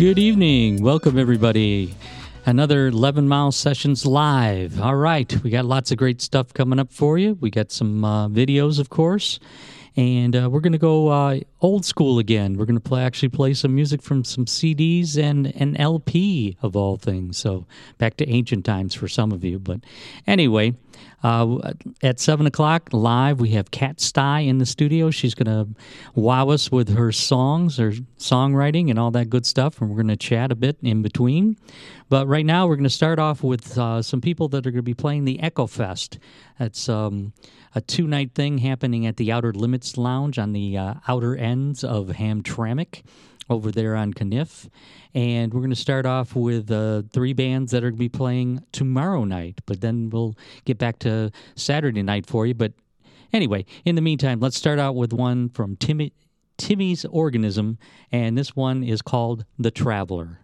Good evening. Welcome, everybody. Another 11 Mile Sessions live. All right. We got lots of great stuff coming up for you. We got some uh, videos, of course. And uh, we're going to go uh, old school again. We're going to play, actually play some music from some CDs and an LP of all things. So back to ancient times for some of you. But anyway, uh, at 7 o'clock live, we have Kat Steih in the studio. She's going to wow us with her songs, her songwriting, and all that good stuff. And we're going to chat a bit in between. But right now, we're going to start off with uh, some people that are going to be playing the Echo Fest. That's um, a two night thing happening at the Outer Limits Lounge on the uh, outer ends of Hamtramck over there on Caniff. And we're going to start off with uh, three bands that are going to be playing tomorrow night, but then we'll get back to Saturday night for you. But anyway, in the meantime, let's start out with one from Timmy, Timmy's Organism, and this one is called The Traveler.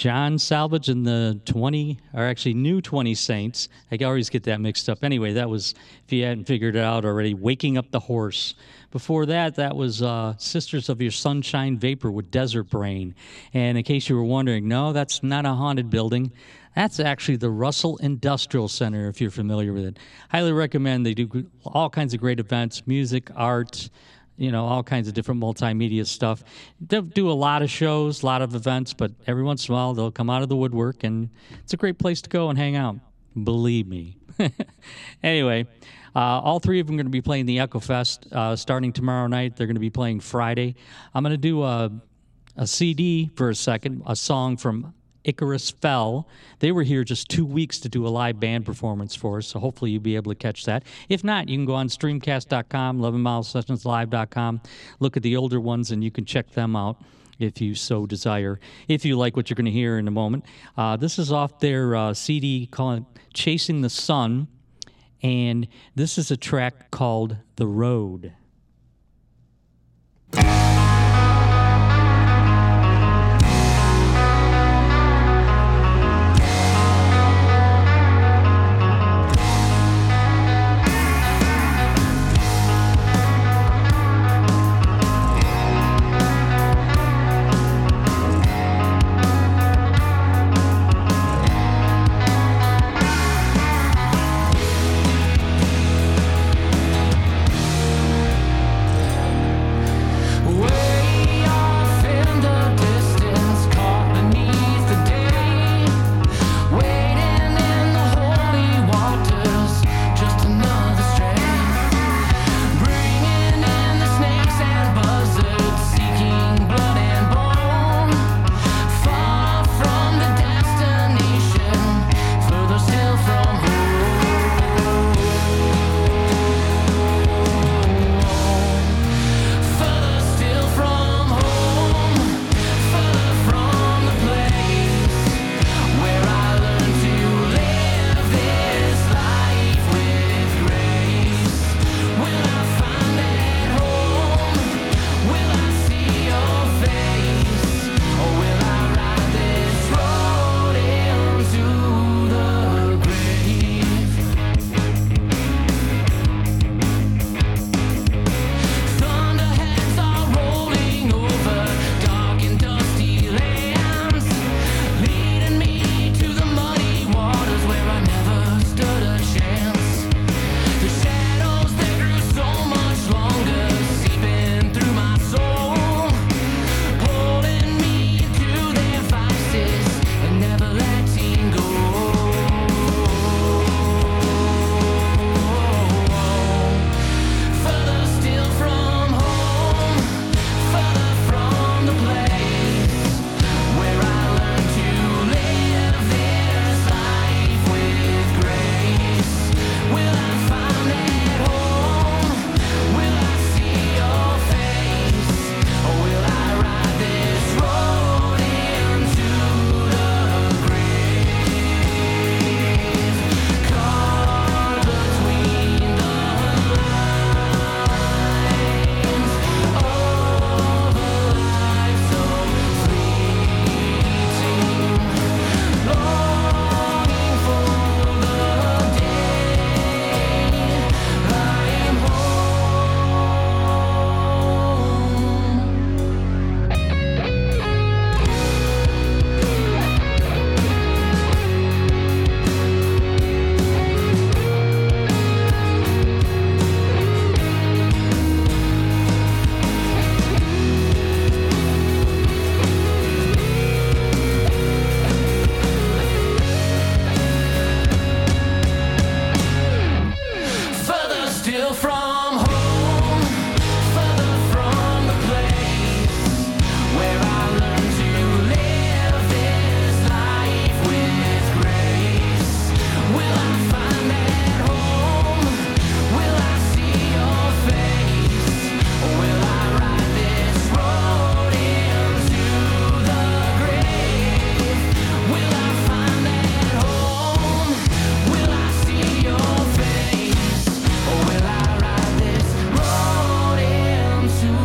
John Salvage and the 20, are actually new 20 Saints. I always get that mixed up. Anyway, that was, if you hadn't figured it out already, Waking Up the Horse. Before that, that was uh, Sisters of Your Sunshine Vapor with Desert Brain. And in case you were wondering, no, that's not a haunted building. That's actually the Russell Industrial Center, if you're familiar with it. Highly recommend. They do all kinds of great events music, art, you know, all kinds of different multimedia stuff. They'll do a lot of shows, a lot of events, but every once in a while they'll come out of the woodwork, and it's a great place to go and hang out. Believe me. anyway, uh, all three of them are going to be playing the Echo Fest uh, starting tomorrow night. They're going to be playing Friday. I'm going to do a, a CD for a second, a song from Icarus Fell. They were here just two weeks to do a live band performance for us, so hopefully you'll be able to catch that. If not, you can go on streamcast.com, 11milesessionslive.com, look at the older ones, and you can check them out if you so desire. If you like what you're going to hear in a moment, uh, this is off their uh, CD called Chasing the Sun, and this is a track called The Road. comes to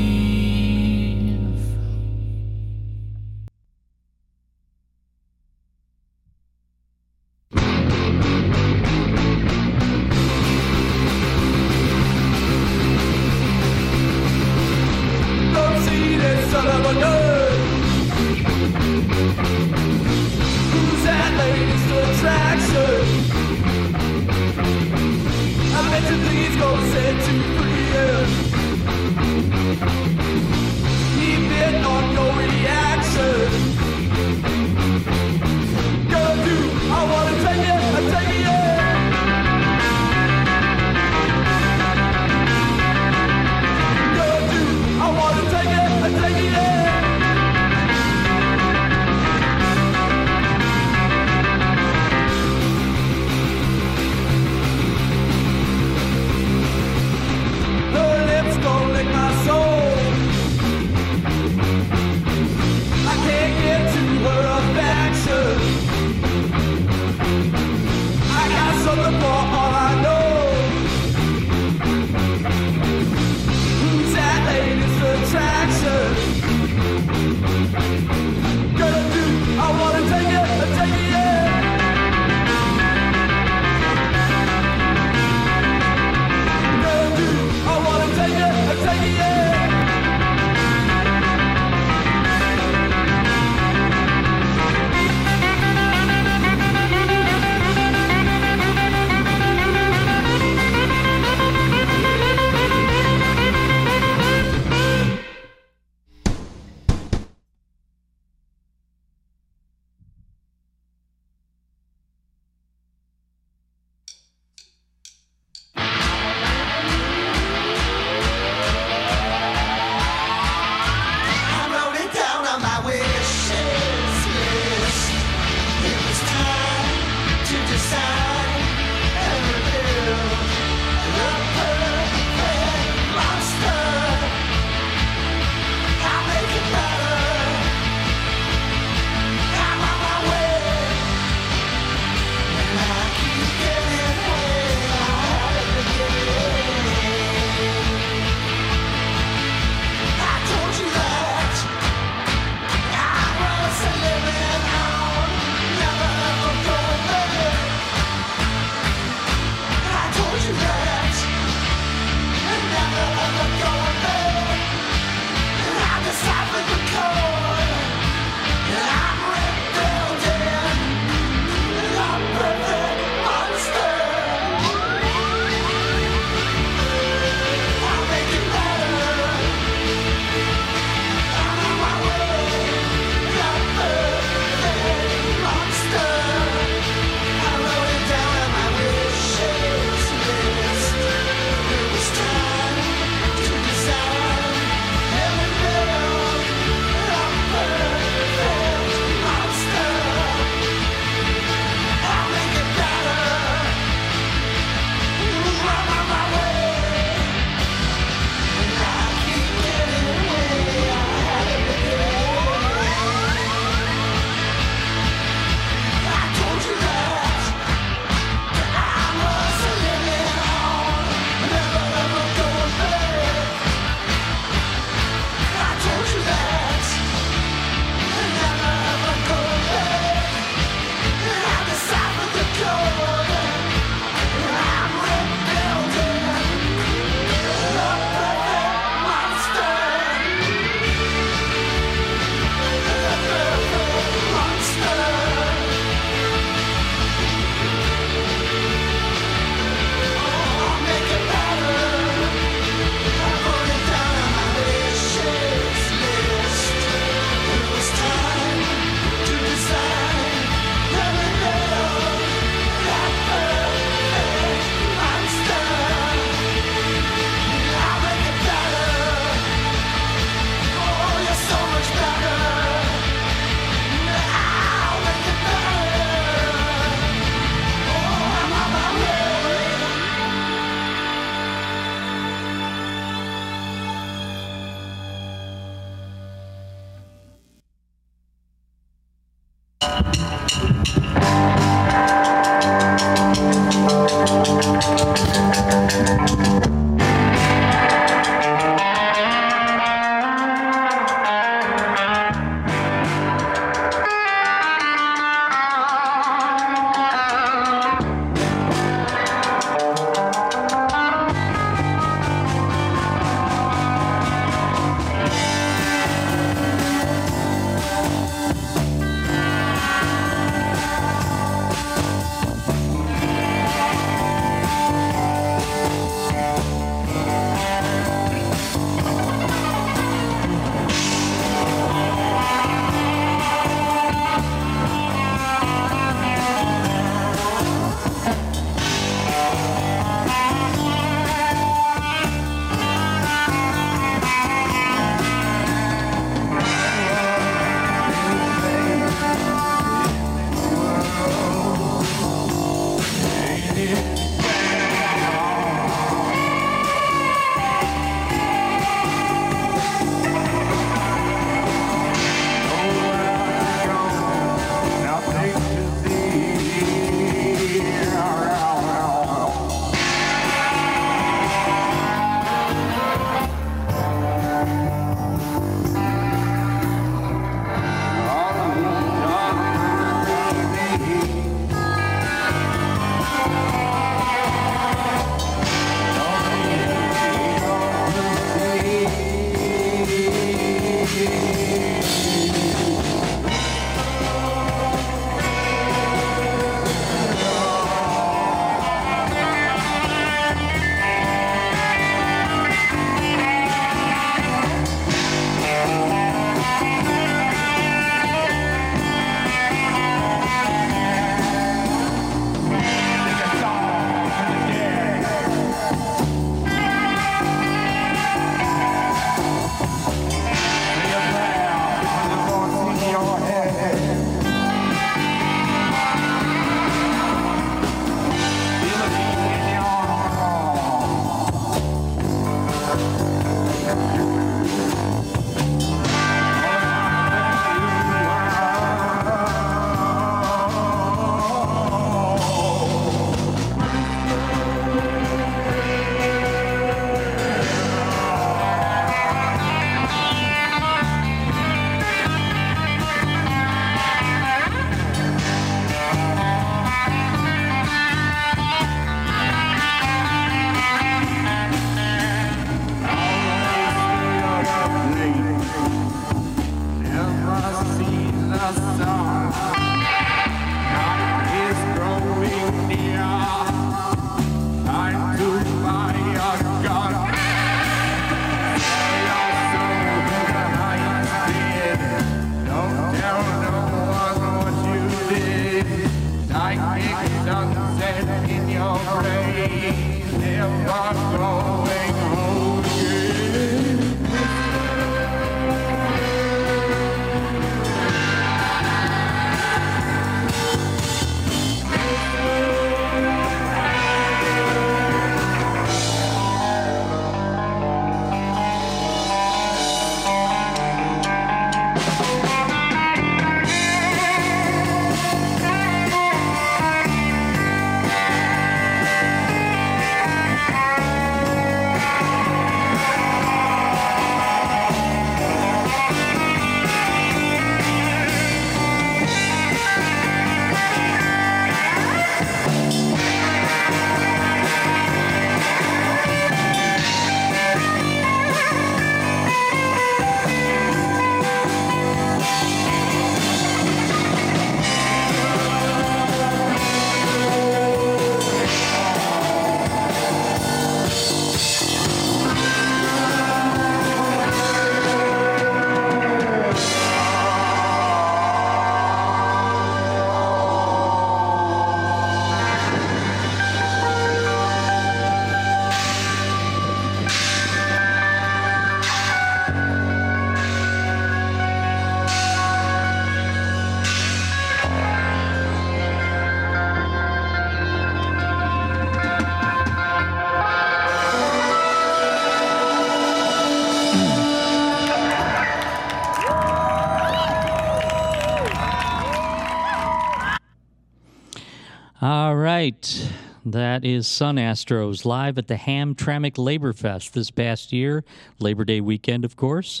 That is Sun Astros live at the Hamtramck Labor Fest this past year, Labor Day weekend, of course.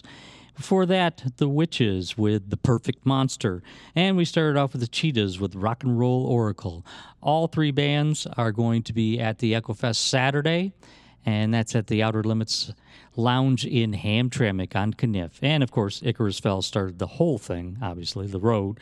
Before that, the Witches with The Perfect Monster. And we started off with the Cheetahs with Rock and Roll Oracle. All three bands are going to be at the Echo Fest Saturday, and that's at the Outer Limits Lounge in Hamtramck on Caniff. And of course, Icarus Fell started the whole thing, obviously. The Road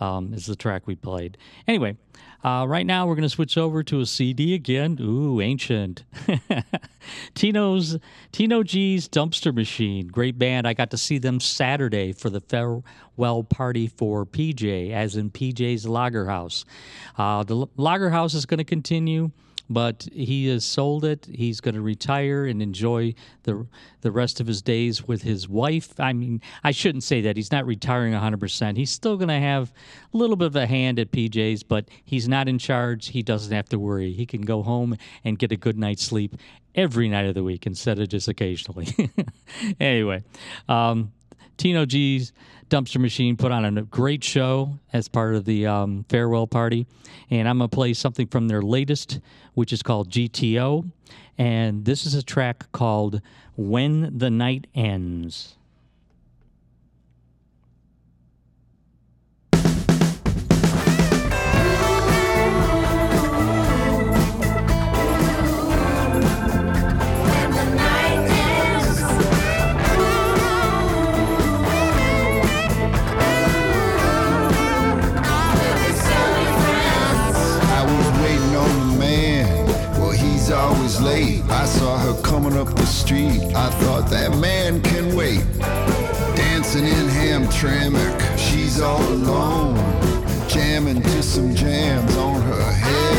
um, is the track we played. Anyway, uh, right now we're going to switch over to a CD again. Ooh, ancient. Tino's Tino G's Dumpster Machine, great band. I got to see them Saturday for the farewell party for PJ, as in PJ's Lager House. Uh, the L- Lager House is going to continue but he has sold it. He's going to retire and enjoy the the rest of his days with his wife. I mean, I shouldn't say that. He's not retiring 100%. He's still going to have a little bit of a hand at PJ's, but he's not in charge. He doesn't have to worry. He can go home and get a good night's sleep every night of the week instead of just occasionally. anyway, um, Tino G's Dumpster Machine put on a great show as part of the um, farewell party. And I'm going to play something from their latest, which is called GTO. And this is a track called When the Night Ends. I saw her coming up the street. I thought that man can wait. Dancing in Hamtramck, she's all alone. Jamming to some jams on her headphones.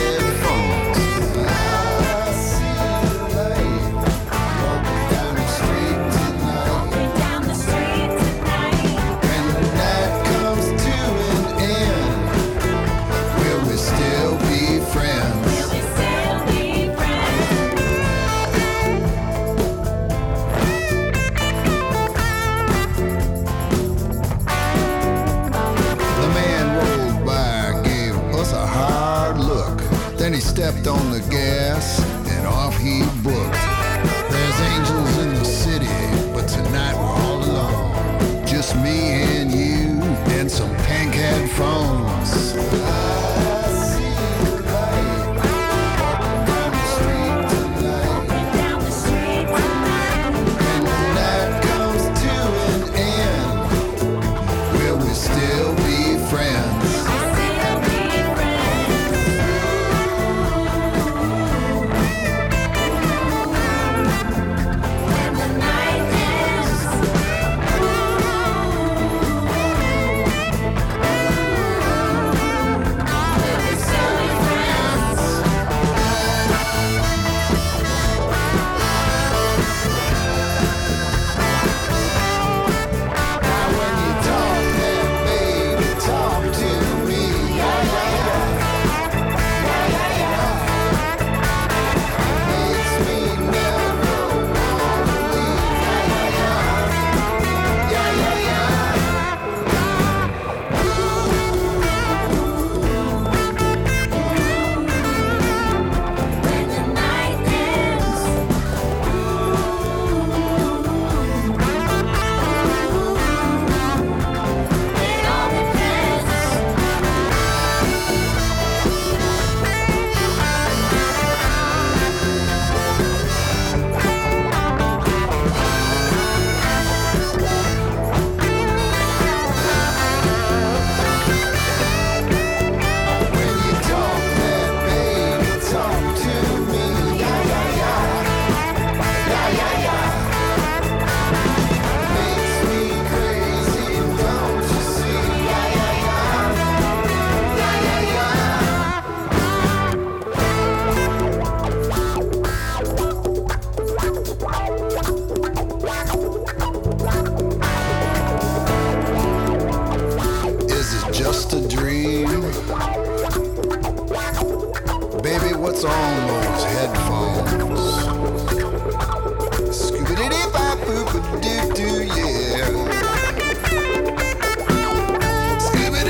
Stepped on the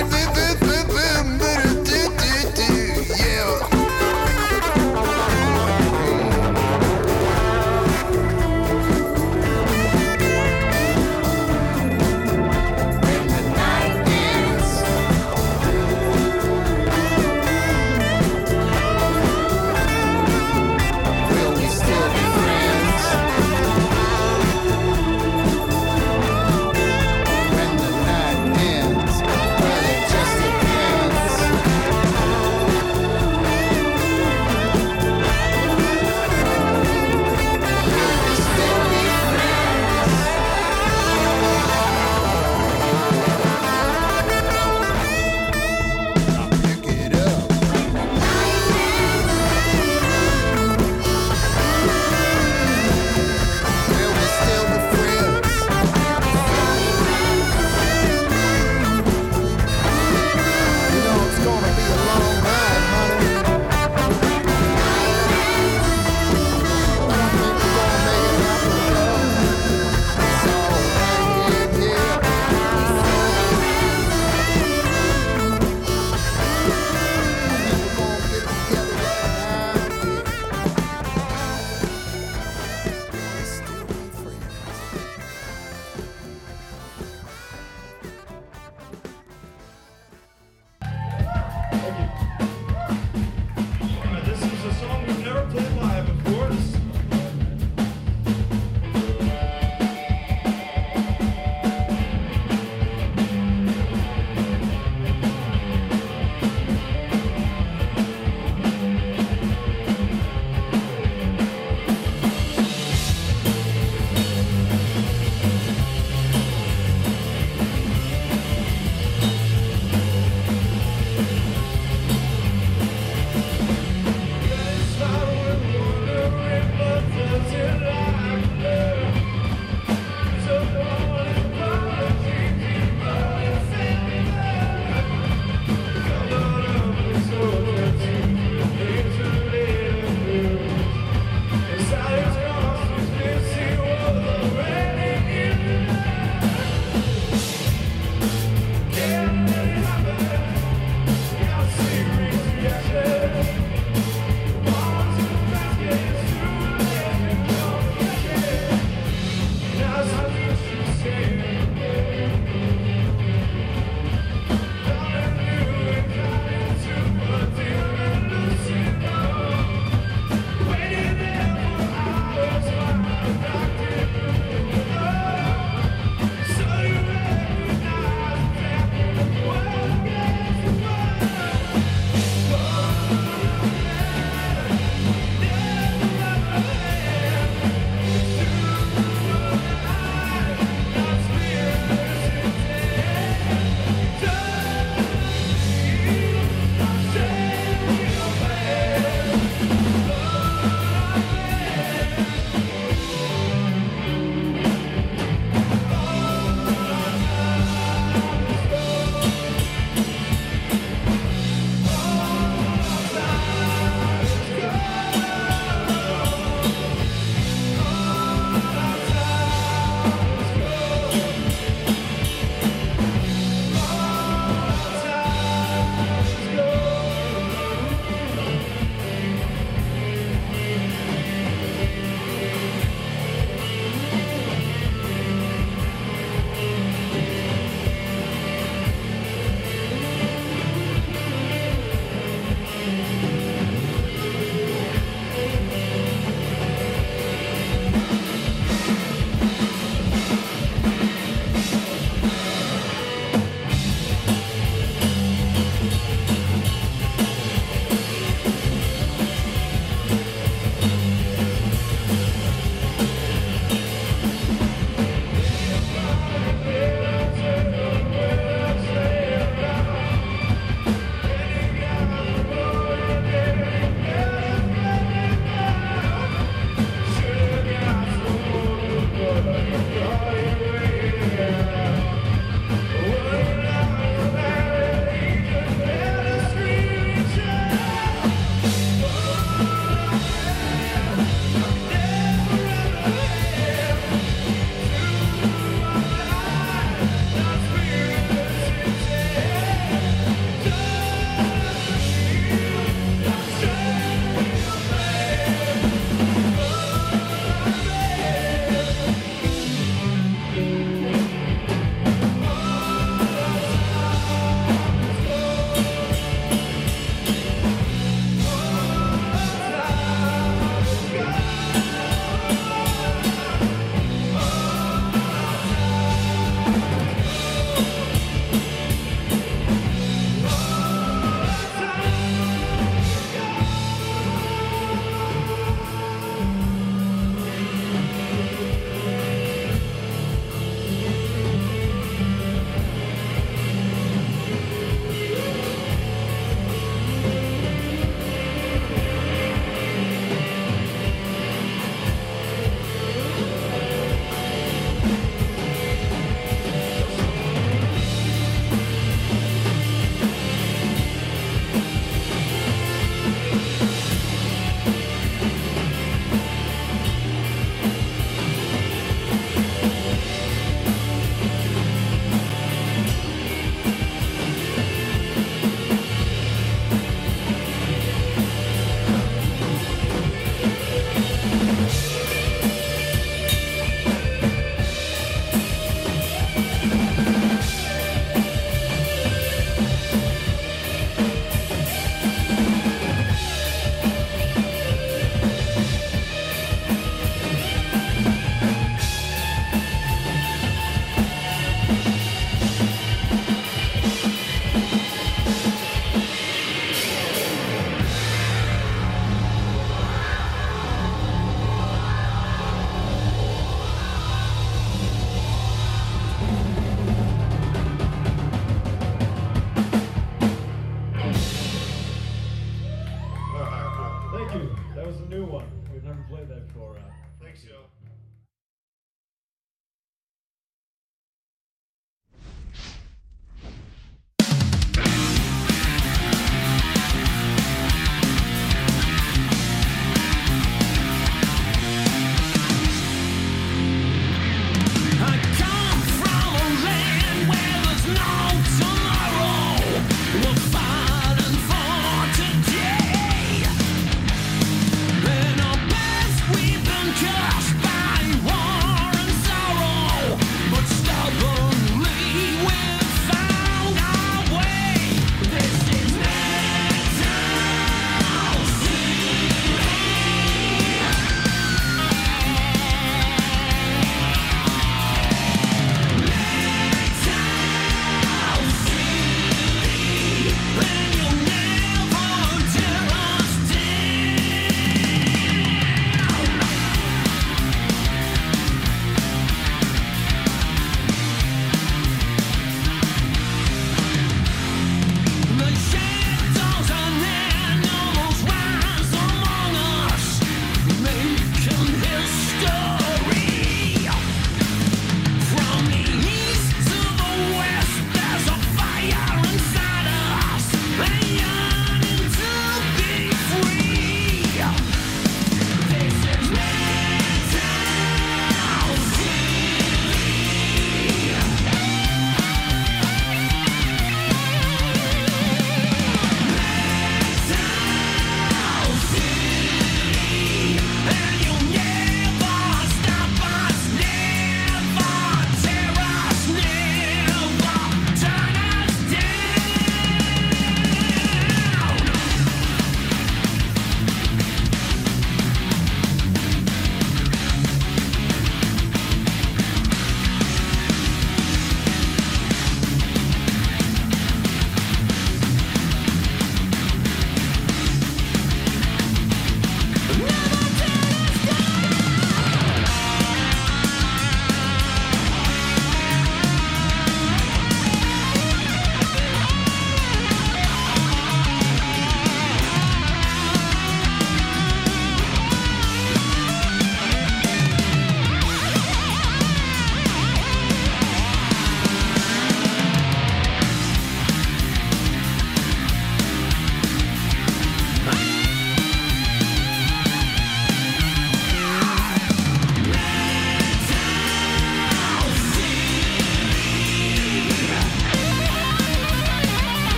Scooby-Doo-Doo-Doo-Doo,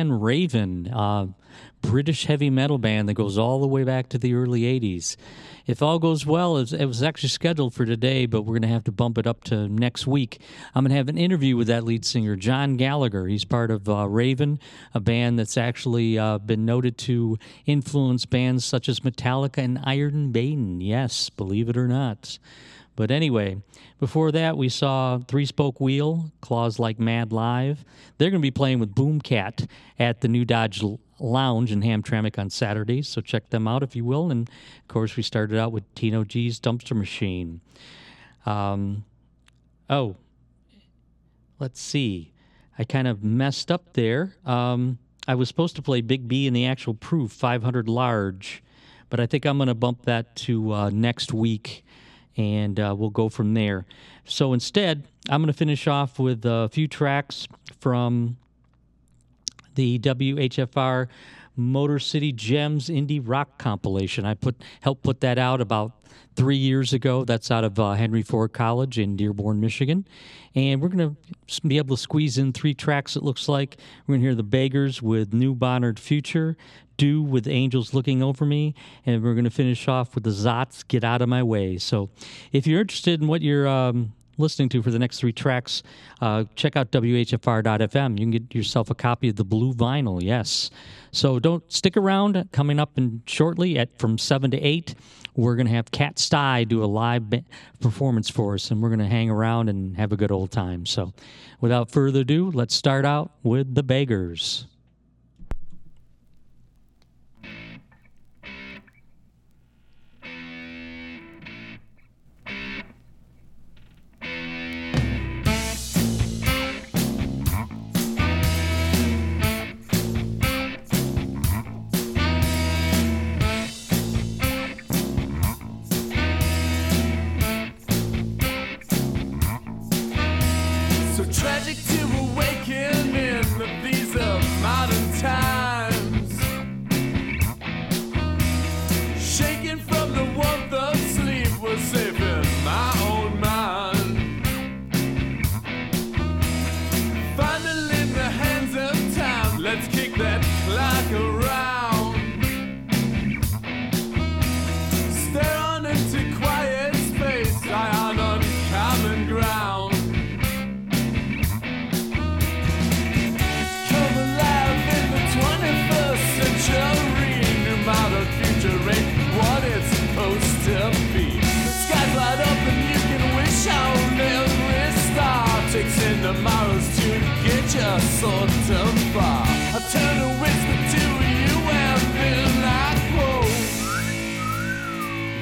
band Raven, uh, British heavy metal band that goes all the way back to the early 80s. If all goes well, it was, it was actually scheduled for today, but we're going to have to bump it up to next week. I'm going to have an interview with that lead singer, John Gallagher. He's part of uh, Raven, a band that's actually uh, been noted to influence bands such as Metallica and Iron Maiden. Yes, believe it or not. But anyway, before that, we saw Three Spoke Wheel, Claws Like Mad Live. They're going to be playing with Boomcat at the New Dodge Lounge in Hamtramck on Saturdays, so check them out if you will. And of course, we started out with Tino G's Dumpster Machine. Um, oh, let's see. I kind of messed up there. Um, I was supposed to play Big B in the actual proof, 500 large, but I think I'm going to bump that to uh, next week and uh, we'll go from there. So instead, I'm going to finish off with a few tracks from the WHFR Motor City Gems indie rock compilation. I put helped put that out about three years ago. That's out of uh, Henry Ford College in Dearborn, Michigan. And we're going to be able to squeeze in three tracks, it looks like. We're going to hear The Beggars with New Modern Future, Do with Angels Looking Over Me, and we're going to finish off with the Zots Get Out of My Way. So if you're interested in what you're. Um, listening to for the next three tracks, uh, check out WHFR.FM. You can get yourself a copy of the blue vinyl, yes. So don't stick around. Coming up in shortly at from 7 to 8, we're going to have Kat Steih do a live performance for us, and we're going to hang around and have a good old time. So without further ado, let's start out with The Beggars. Far. I turn whisper to you and.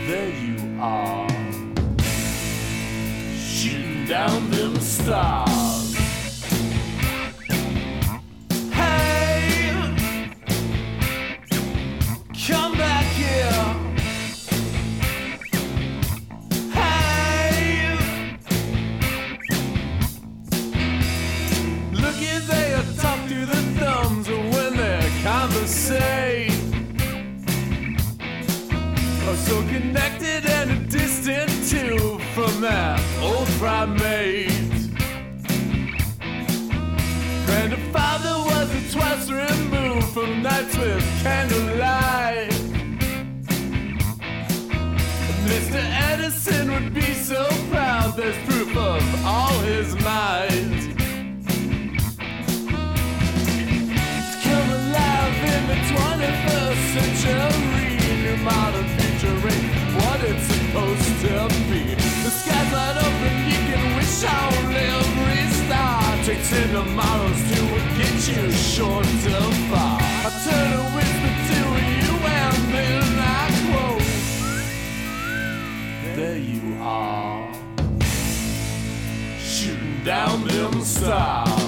There you are. Shooting down them stars. Century. New modern future what it's supposed to be. The skies light Takes in tomorrows to get you short of far. I turn a whisper to you and then I quote. There you are. Shooting down them stars.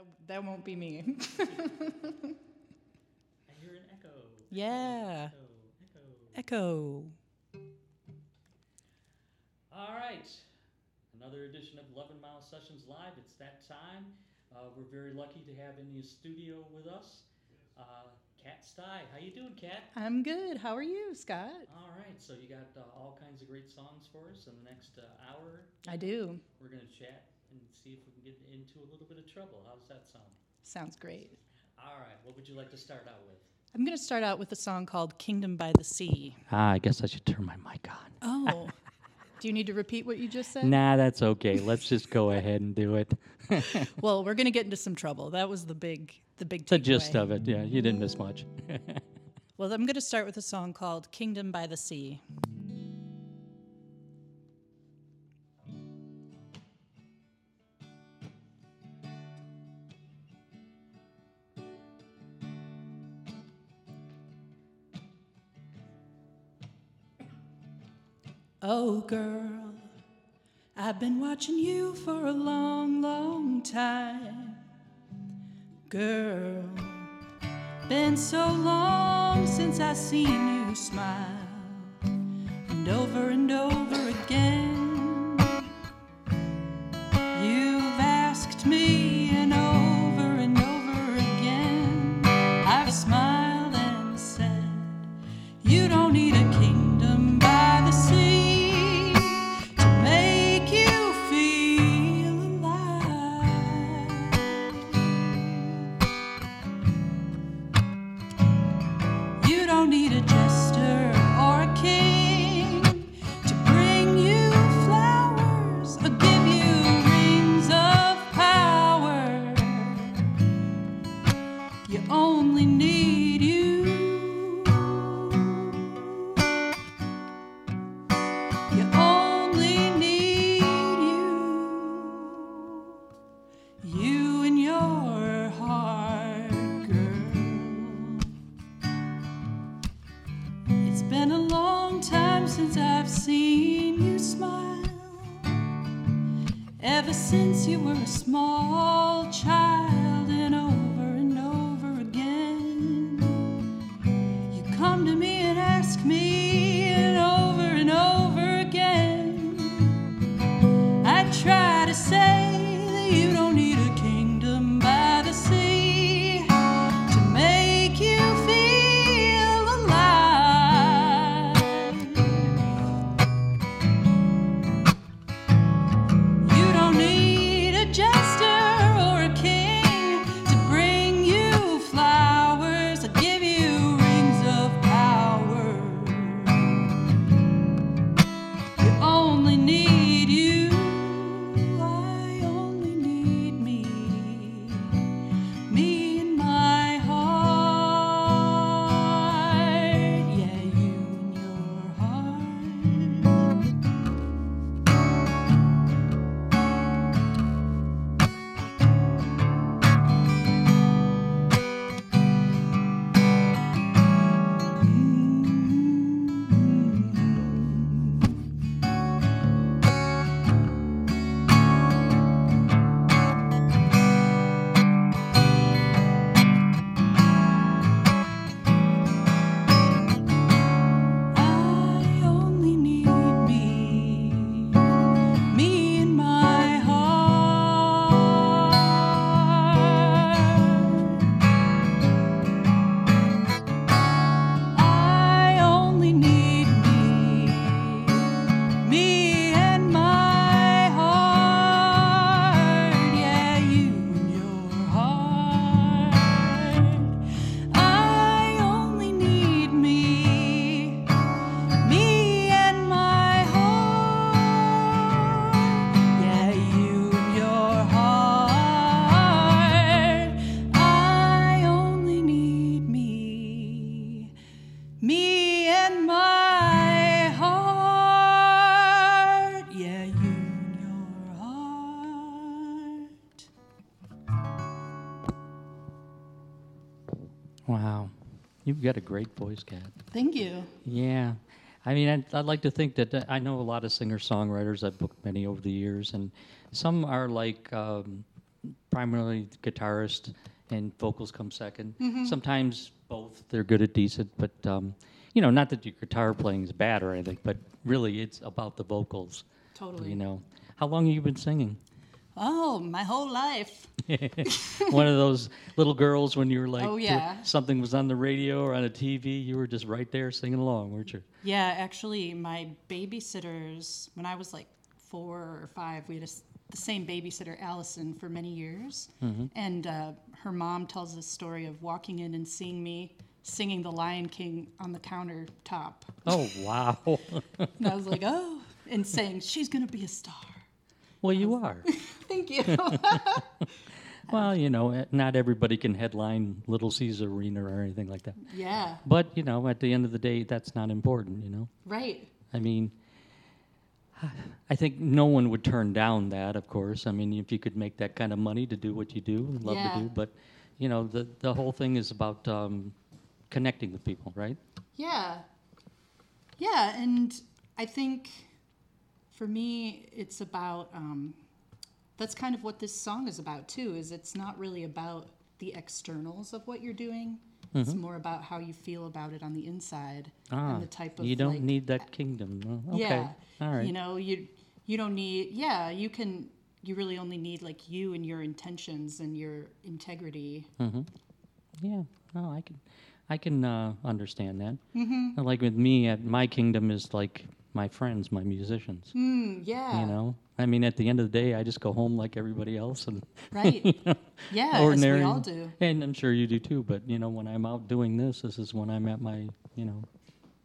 That, that won't be me. I hear an echo. yeah. Echo. Echo. Echo. All right. Another edition of 11 Mile Sessions Live. It's that time. Uh, we're very lucky to have in the studio with us uh, Kat Steih. How you doing, Kat? I'm good. How are you, Scott? All right. So you got uh, all kinds of great songs for us in the next uh, hour. I do. We're going to chat and see if we can get into a little bit of trouble. How does that sound? Sounds great. All right. What would you like to start out with? I'm going to start out with a song called Kingdom by the Sea. Ah, I guess I should turn my mic on. Oh. do you need to repeat what you just said? Nah, that's okay. Let's just go ahead and do it. Well, we're going to get into some trouble. That was the big the big the gist takeaway. of it. Yeah, you didn't miss much. Well, I'm going to start with a song called Kingdom by the Sea. Oh, girl, I've been watching you for a long, long time. Girl, been so long since I seen you smile, and over and over You've got a great voice, Kat. Thank you. Yeah. I mean, I'd, I'd like to think that I know a lot of singer songwriters. I've booked many over the years, and some are like um, primarily guitarist and vocals come 2nd Mm-hmm. Sometimes both. They're good at decent, but um, you know, not that your guitar playing is bad or anything, but really it's about the vocals. Totally. You know, how long have you been singing? Oh, my whole life. One of those little girls when you were like, Oh, yeah. something was on the radio or on a TV, you were just right there singing along, weren't you? Yeah, actually, my babysitters, when I was like four or five, we had a the same babysitter, Allison, for many years. And uh, her mom tells this story of walking in and seeing me singing The Lion King on the countertop. Oh wow! And I was like, oh, and saying, she's going to be a star. Well, you are. Thank you. Well, you know, eh, not everybody can headline Little Caesar Arena or anything like that. yeah, But you know, at the end of the day, that's not important. You know, right. I mean, I think no one would turn down that. Of course, I mean, if you could make that kind of money to do what you do, love Yeah. to do. But you know, the the whole thing is about um, connecting with people, right? Yeah. Yeah, and I think for me, it's about um, that's kind of what this song is about too. Is it's not really about the externals of what you're doing. It's more about how you feel about it on the inside and the type of Ah, you don't like, need that kingdom. Oh, okay, yeah. all right. You know, you you don't need yeah, you can you really only need like you and your intentions and your integrity. Mhm. Yeah, no, I can, I can uh, understand that. Mm-hmm. Like with me, at my kingdom is like my friends, my musicians. Mm, yeah. You know, I mean, at the end of the day, I just go home like everybody else and Right. Yeah, as ordinary. we all do. And I'm sure you do too. But you know, when I'm out doing this, this is when I'm at my, you know,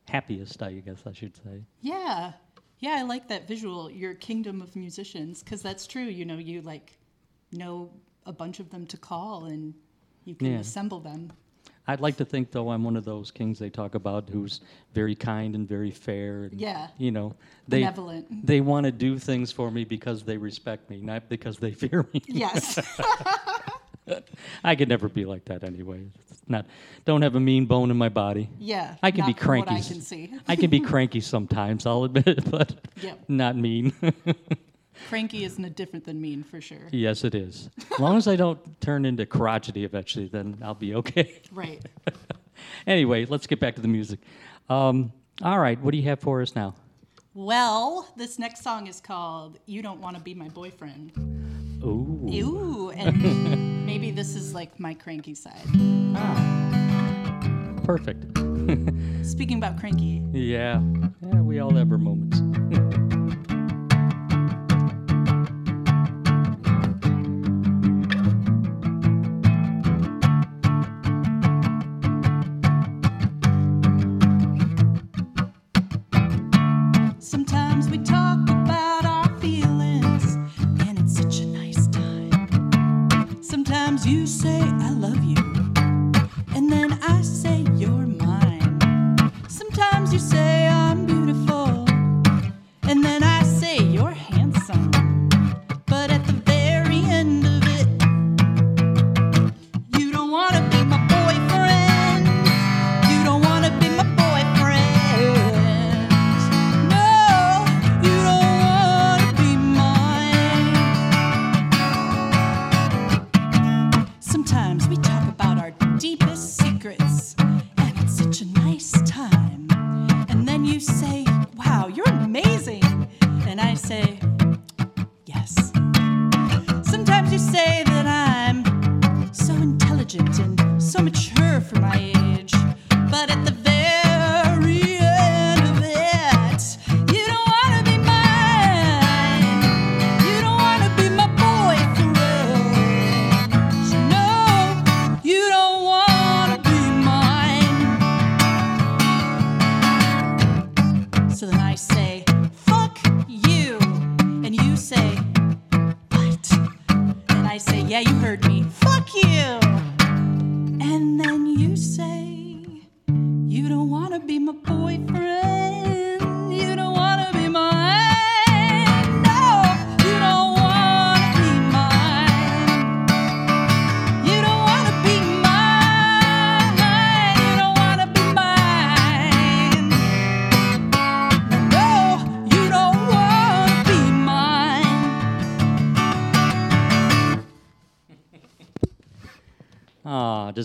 happiest. I guess I should say. Yeah. Yeah, I like that visual, your kingdom of musicians, because that's true. You know, you like know a bunch of them to call and you can Yeah. assemble them. I'd like to think, though, I'm one of those kings they talk about who's very kind and very fair. And, Yeah. You know, they Benevolent. they want to do things for me because they respect me, not because they fear me. Yes. I could never be like that anyway. It's not. Don't have a mean bone in my body. yeah. I can be not from what cranky. I can see. I can be cranky sometimes. I'll admit it, but Yep. not mean. Cranky isn't different than mean for sure. yes, it is. As long as I don't turn into crotchety eventually, then I'll be okay. Right. anyway, let's get back to the music. Um, all right, what do you have for us now? Well, this next song is called You Don't Want to Be My Boyfriend. Ooh. Ooh, and maybe this is like my cranky side. Ah. Perfect. Speaking about cranky, Yeah. Yeah, we all have our moments.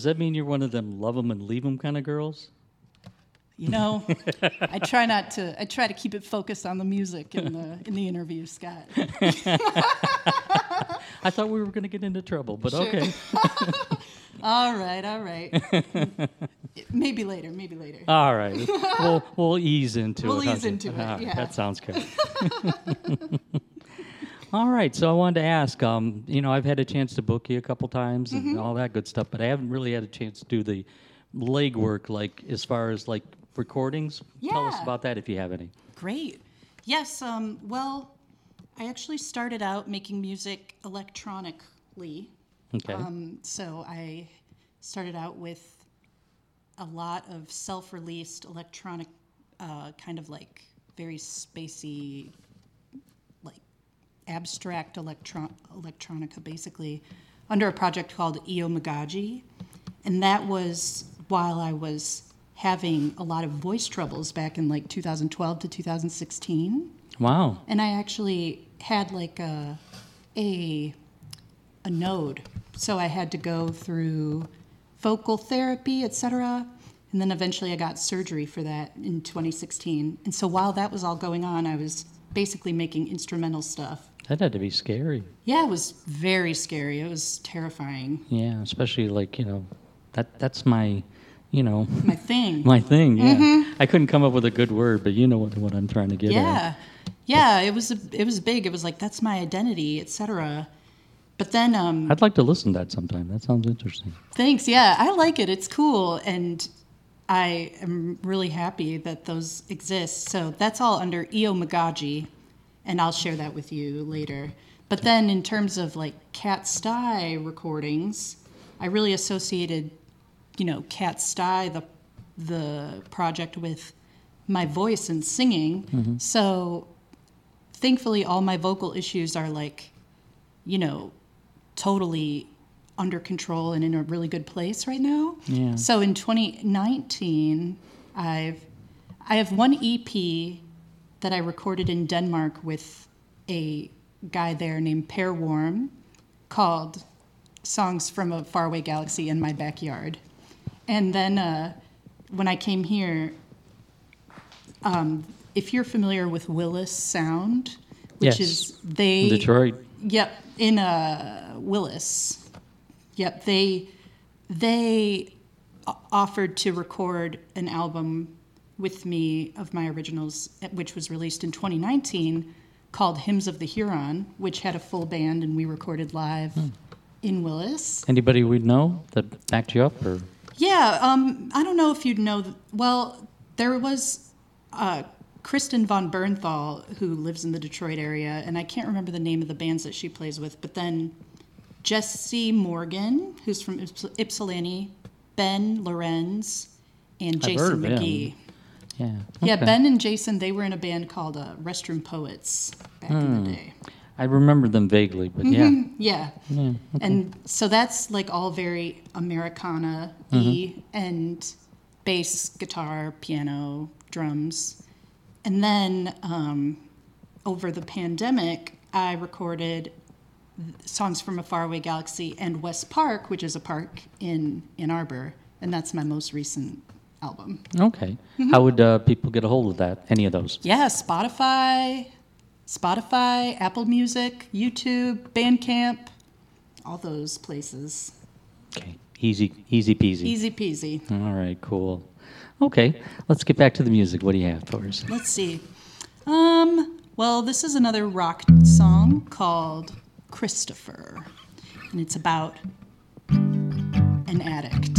Does that mean you're one of them love them and leave them kind of girls? You know, I try not to. I try to keep it focused on the music in the in the interview, Scott. I thought we were going to get into trouble, but Sure. okay. All right, all right. maybe later. Maybe later. All right. we'll, we'll ease into We'll it. How's ease into it, Ah, yeah. That sounds good. All right. So I wanted to ask um, you know, I've had a chance to book you a couple times and Mm-hmm. all that good stuff, but I haven't really had a chance to do the legwork, like as far as like recordings. Tell us Yeah. about that if you have any. Great. Yes. Um, well, I actually started out making music electronically. Okay. Um, so I started out with a lot of self-released electronic, uh, kind of like very spacey, abstract electron electronica, basically, under a project called Io Magaji, and that was while I was having a lot of voice troubles back in like 2012 to 2016 wow. and I actually had like a a a node, so I had to go through vocal therapy, etc. And then eventually I got surgery for that in 2016. And so while that was all going on, I was basically making instrumental stuff. That had to be scary. Yeah, it was very scary. It was terrifying. Yeah, especially like, you know, that that's my, you know, My thing. my thing. Yeah. I couldn't come up with a good word, but you know what, what I'm trying to get at. Mm-hmm. yeah yeah it was a, it was big it was like that's my identity etc but then um I'd like to listen to that sometime. That sounds interesting. Thanks. Yeah, I like it. It's cool, and I am really happy that those exist. So that's all under Io Magaji, and I'll share that with you later. But then, in terms of like Kat Steih recordings, I really associated, you know, Kat Steih the the project with my voice and singing. Mm-hmm. So thankfully, all my vocal issues are like, you know, totally under control and in a really good place right now. Yeah. So in 2019, I've I have one EP that I recorded in Denmark with a guy there named Per Warm called Songs from a Faraway Galaxy in My Backyard. And then uh, when I came here, um, if you're familiar with Willis Sound, which Yes. is they In Detroit. Yep, in uh, Willis. Yep, they they offered to record an album with me of my originals, which was released in 2019, called Hymns of the Huron, which had a full band and we recorded live in Willis. Anybody we'd know that backed you up or Yeah, um, I don't know if you'd know. th- Well, there was uh, Kristen von Bernthal who lives in the Detroit area, and I can't remember the name of the bands that she plays with. But then Jesse Morgan, who's from Yps- Ypsilanti, Ben Lorenz, and Jason heard. McGee. yeah. Yeah, okay. Ben and Jason, they were in a band called uh, Restroom Poets back in Hmm. the day. I remember them vaguely, but yeah. Yeah. Yeah. And so that's like all very Americana y and bass, guitar, piano, drums. And then um, over the pandemic, I recorded songs from a faraway galaxy and West Park, which is a park in Ann Arbor. And that's my most recent album. Okay. Mm-hmm. How would uh, people get a hold of that? Any of those? Yeah, Spotify, Spotify, Apple Music, YouTube, Bandcamp, all those places. Okay. Easy, easy peasy. Easy peasy. All right. Cool. Okay. Let's get back to the music. What do you have for us? Let's see. Um, well, this is another rock song called Christopher, and it's about an addict.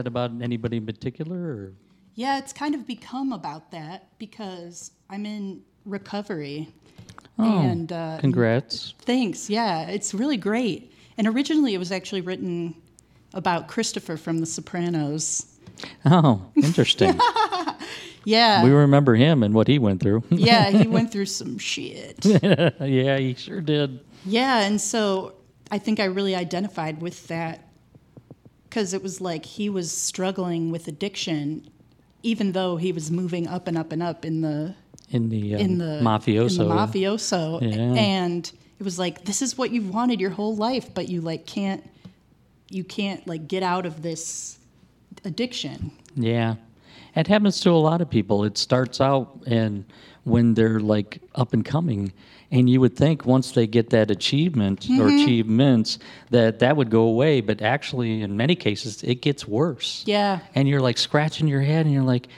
That about anybody in particular? Or? Yeah, it's kind of become about that because I'm in recovery. Oh, and uh, congrats. thanks. Yeah, it's really great. And originally, it was actually written about Christopher from The Sopranos. Oh, interesting. Yeah. we remember him and what he went through. yeah, he went through some shit. yeah, he sure did. Yeah, and so I think I really identified with that because it was like he was struggling with addiction, even though he was moving up and up and up in the In the, um, in the mafioso. in the mafioso, Yeah. and it was like this is what you've wanted your whole life, but you like can't you can't like get out of this addiction. Yeah. It happens to a lot of people. It starts out and when they're like up and coming and you would think once they get that achievement or Mm-hmm. achievements that that would go away, but actually in many cases it gets worse. Yeah. And you're like scratching your head and you're like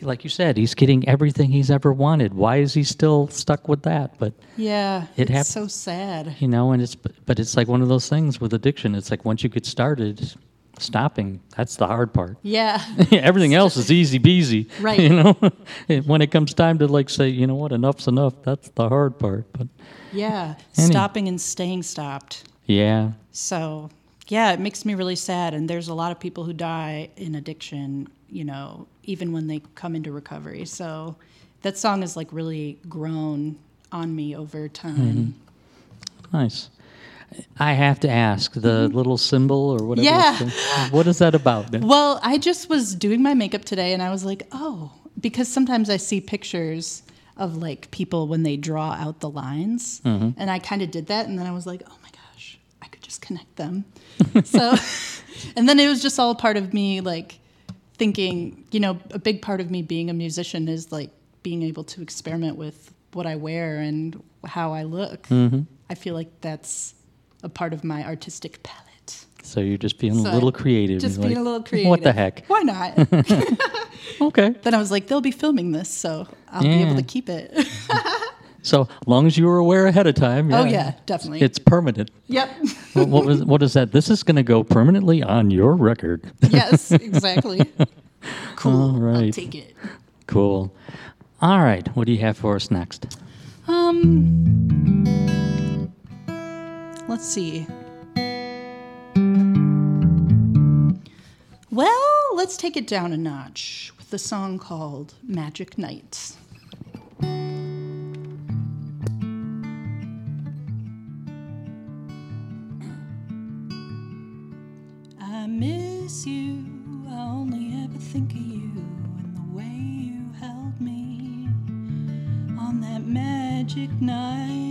like you said, he's getting everything he's ever wanted. Why is he still stuck with that? But Yeah, It it's hap- so sad. you know, and it's but it's like one of those things with addiction. It's like once you get started, stopping that's the hard part. Yeah, Everything else is easy peasy. Right. You know, when it comes time to like say, you know what, enough's enough. That's the hard part. But yeah, Any- stopping and staying stopped. yeah, So, yeah, it makes me really sad. And there's a lot of people who die in addiction, you know, even when they come into recovery. So, that song has like really grown on me over time. Mm-hmm. nice. I have to ask the little symbol or whatever. Mm-hmm. Yeah. What is that about? Well, I just was doing my makeup today and I was like, oh, because sometimes I see pictures of like people when they draw out the lines. And I kind of did that. And then I was like, oh my gosh, I could just connect them. so, and then it was just all part of me like thinking, you know, a big part of me being a musician is like being able to experiment with what I wear and how I look. I feel like that's a part of my artistic palette. So you're just being So a little creative. Just being like, a little creative. What the heck? Why not? Okay. then I was like, they'll be filming this, so I'll be able to keep it. So long as you were aware ahead of time. Oh, yeah, definitely. It's permanent. yep. what, what was what is that? This is going to go permanently on your record. yes, exactly. Cool. All I'll right. take it. cool. All right. What do you have for us next? Um, let's see. Well, let's take it down a notch with the song called Magic Nights. I miss you. I only ever think of you and the way you held me on that magic night.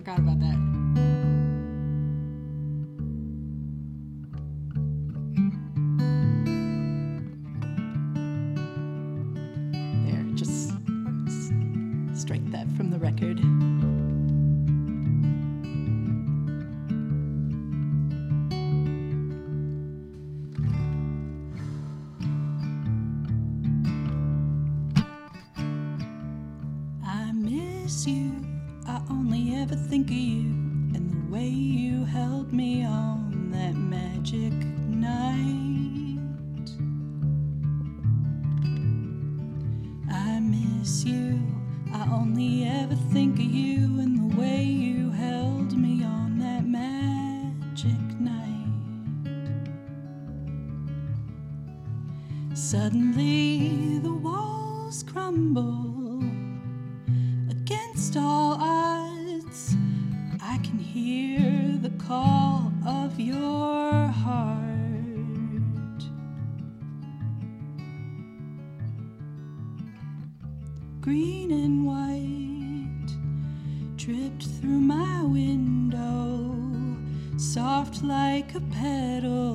Forgot about that. Hear the call of your heart. Green and white dripped through my window, soft like a petal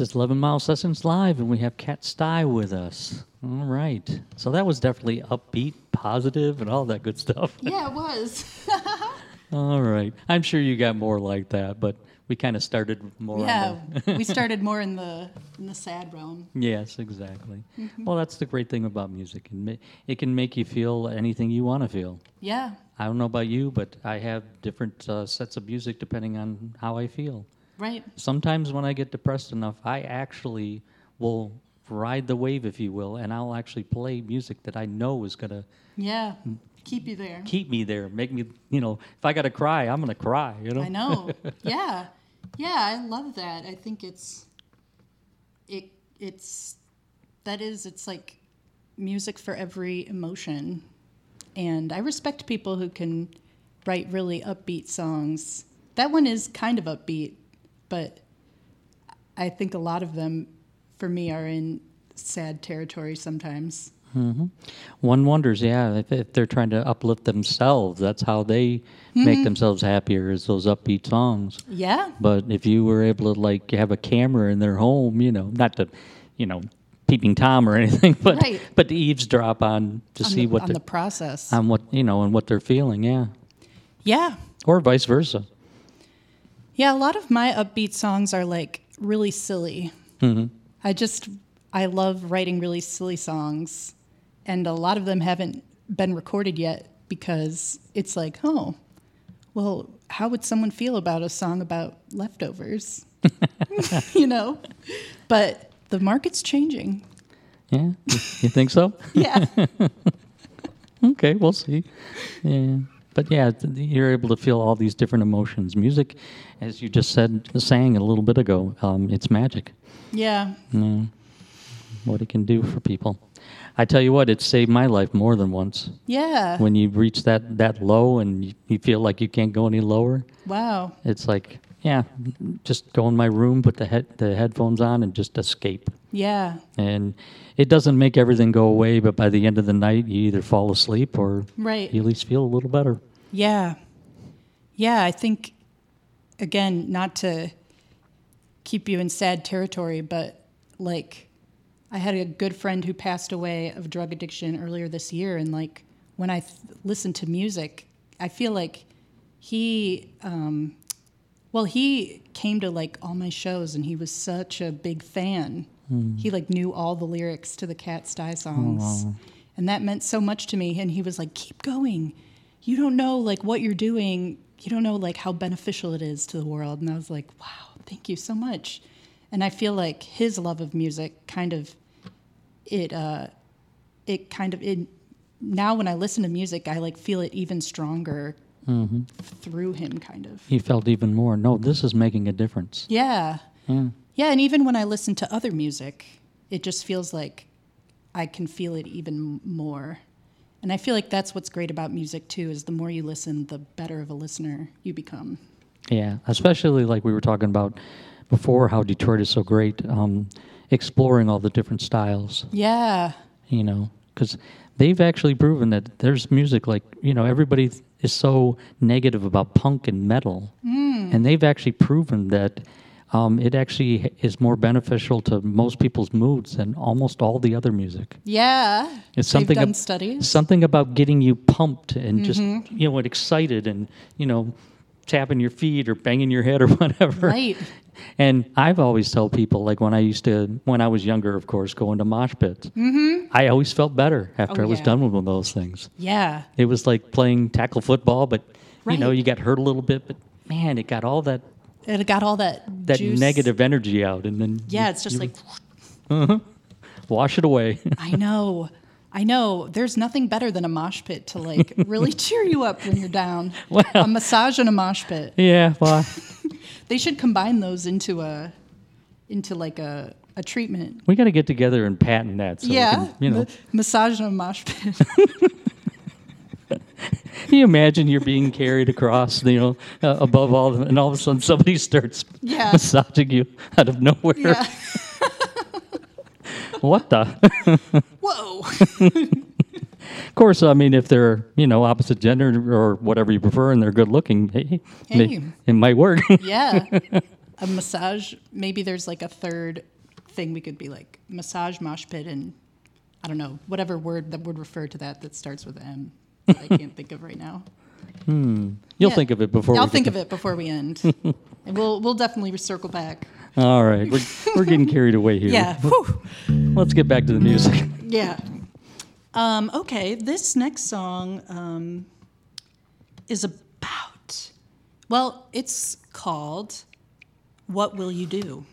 This is 11 Mile Sessions Live, and we have Kat Steih with us. All right. So that was definitely upbeat, positive, and all that good stuff. Yeah, it was. All right. I'm sure you got more like that, but we kind of started more. yeah, we started more in the in the sad realm. yes, exactly. Mm-hmm. Well, that's the great thing about music. It, it can make you feel anything you want to feel. Yeah, I don't know about you, but I have different uh, sets of music depending on how I feel. Right. Sometimes when I get depressed enough, I actually will ride the wave, if you will, and I'll actually play music that I know is going to Yeah, keep you there. keep me there, make me, you know, if I got to cry, I'm going to cry, you know? I know. yeah, yeah, I love that. I think it's it it's that is it's like music for every emotion, and I respect people who can write really upbeat songs. That one is kind of upbeat, but I think a lot of them, for me, are in sad territory sometimes. Mm-hmm. One wonders, yeah, if, if they're trying to uplift themselves, that's how they make mm-hmm. themselves happier, is those upbeat songs. Yeah, But if you were able to like have a camera in their home, you know, not to, you know, peeping tom or anything, but Right. but to eavesdrop on to on see the, what on the process. on what you know and what they're feeling, yeah, yeah, or vice versa. Yeah, a lot of my upbeat songs are like really silly. Mm-hmm. I just, I love writing really silly songs. And a lot of them haven't been recorded yet because it's like, oh, well, how would someone feel about a song about leftovers? you know? But the market's changing. Yeah, you, you think so? Yeah. okay, we'll see. Yeah, but yeah, you're able to feel all these different emotions. Music, as you just said, sang a little bit ago, um, it's magic. yeah. What it can do for people. I tell you what, it saved my life more than once. Yeah. When you reach that that low and you, you feel like you can't go any lower, wow. it's like, yeah, just go in my room, put the head the headphones on, and just escape. Yeah. And it doesn't make everything go away, but by the end of the night, you either fall asleep or Right. you at least feel a little better. Yeah. Yeah, I think, again, not to keep you in sad territory, but like, I had a good friend who passed away of drug addiction earlier this year. And like, when I th- listen to music, I feel like he, um, well, he came to like all my shows and he was such a big fan. He like knew all the lyrics to the Kat Steih songs. And that meant so much to me. And he was like, keep going. You don't know like what you're doing. You don't know like how beneficial it is to the world. And I was like, wow, thank you so much. And I feel like his love of music kind of, it, uh, it kind of, it, now when I listen to music, I like feel it even stronger through him kind of. He felt even more. No, this is making a difference. Yeah. Yeah. Yeah, and even when I listen to other music, it just feels like I can feel it even more. And I feel like that's what's great about music too is the more you listen, the better of a listener you become. Yeah, especially like we were talking about before, how Detroit is so great, um, exploring all the different styles. Yeah. You know, because they've actually proven that there's music like you know everybody is so negative about punk and metal, and they've actually proven that um, it actually is more beneficial to most people's moods than almost all the other music. Yeah. It's something done ab- studies. Something about getting you pumped and just you know excited and you know tapping your feet or banging your head or whatever. Right. And I've always tell people like when I used to when I was younger, of course, going to mosh pits. Mm-hmm. I always felt better after Oh, I was yeah. done with one of those things. Yeah. It was like playing tackle football, but you know you got hurt a little bit, but man, it got all that It got all that that juice. negative energy out, and then Yeah, you- it's just like wash it away. I know. I know. There's nothing better than a mosh pit to like really cheer you up when you're down. Well- a massage and a mosh pit. yeah, well, They should combine those into a into like a a treatment. we got to get together and patent that. So yeah. can, you know. ma- massage and a mosh pit. Can you imagine you're being carried across, you know, uh, above all, the, and all of a sudden somebody starts Yeah. massaging you out of nowhere? yeah. What the? Whoa. of course, I mean, if they're, you know, opposite gender or whatever you prefer and they're good looking, hey, may- Hey. it might work. Yeah. A massage. Maybe there's like a third thing we could be like massage, mosh pit, and I don't know, whatever word that would refer to that that starts with M. that I can't think of right now. Hmm. You'll Yeah. think of it before we end. I'll think of it before we end. and we'll we'll definitely circle back. All right. We're, we're getting carried away here. Yeah. Whew. Let's get back to the music. Yeah. Um, okay, this next song um, is about, well, it's called What Will You Do?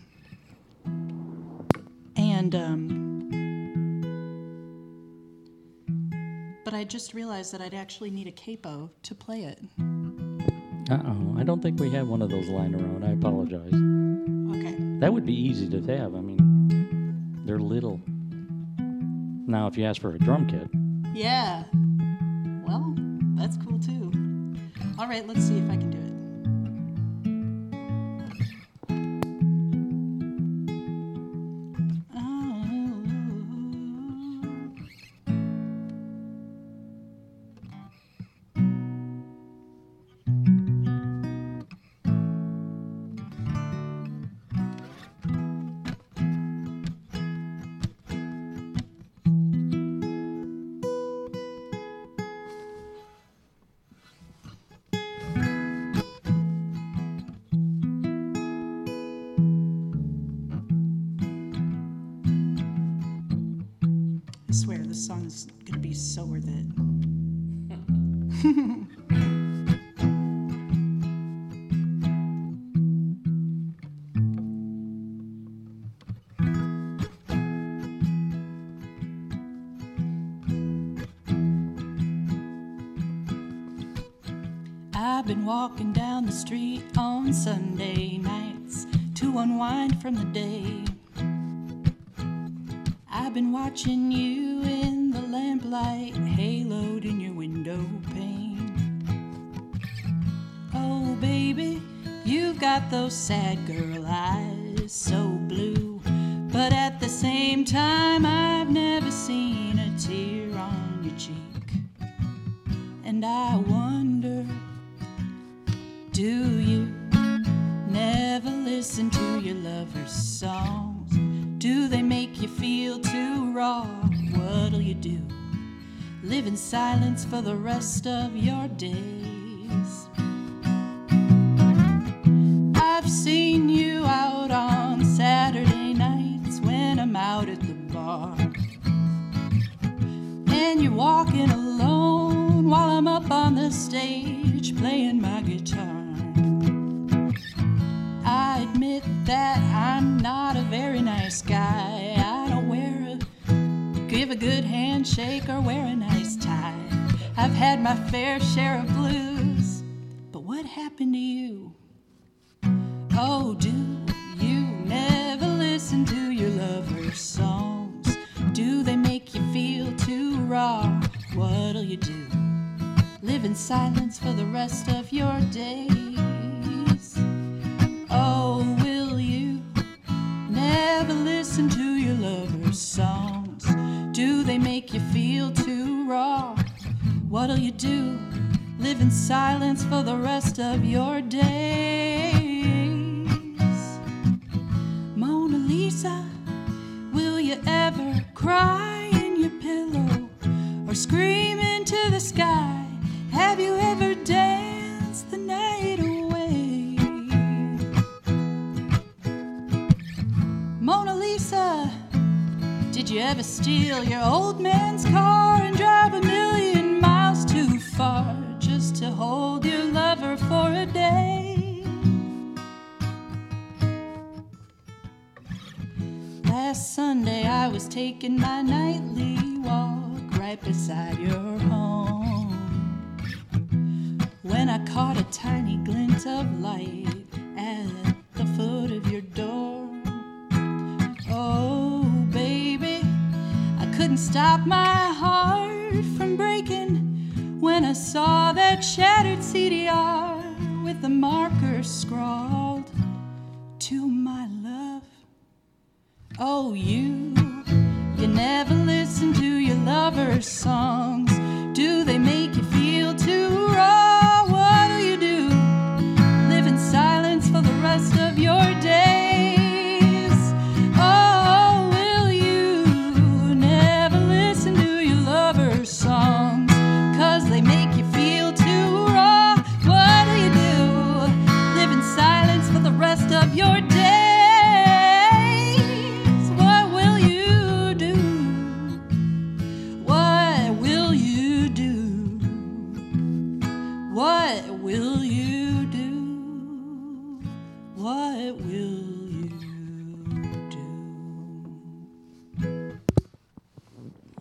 And, um, but I just realized that I'd actually need a capo to play it. Uh oh. I don't think we have one of those lying around. I apologize. Okay. That would be easy to have. I mean, they're little. Now, if you ask for a drum kit, Yeah. Well, that's cool too. All right, let's see if I can do rest of your days. Day? Last Sunday I was taking my nightly walk right beside your home when I caught a tiny glint of light at the foot of your door. Oh, baby, I couldn't stop my heart from breaking when I saw that shattered CDR with the marker scrawled to my love. Oh, you, you never listen to your lover's songs. Do they make you